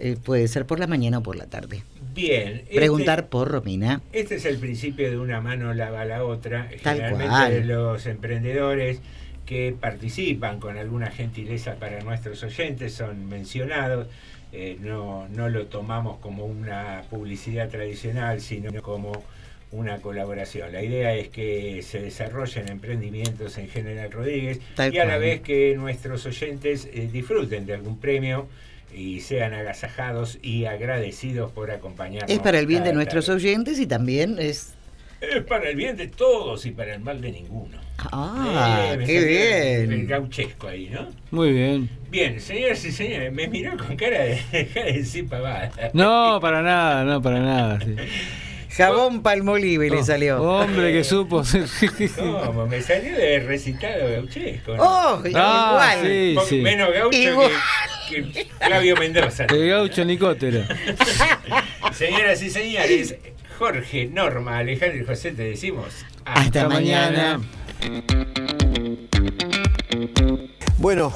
Eh, puede ser por la mañana o por la tarde. Bien. este- Preguntar por Romina. Este es el principio de una mano lava la otra. Tal Generalmente cual. los emprendedores que participan con alguna gentileza para nuestros oyentes son mencionados. Eh, no, no lo tomamos como una publicidad tradicional, sino como una colaboración. La idea es que se desarrollen emprendimientos en General Rodríguez Tal y a la cual. vez que nuestros oyentes eh, disfruten de algún premio y sean agasajados y agradecidos por acompañarnos. Es para el bien de nuestros tarde. oyentes y también es... Es para el bien de todos y para el mal de ninguno. Ah, Eh, qué bien. El gauchesco ahí, ¿no? Muy bien. Bien, señoras y señores, me miró con cara de dejar [laughs] de decir pavada. No, para nada, no, para nada. sí. Jabón Palmolive le Oh, salió. Hombre que supo. ¿Cómo? Me salió de recitado gauchesco. ¿no? Oh, Ah, igual. sí. Menos gaucho Igual. que, que Flavio Mendoza. El gaucho Nicótera. [laughs] Señoras y señores, Jorge, Norma, Alejandro y José, te decimos Hasta mañana. Bueno,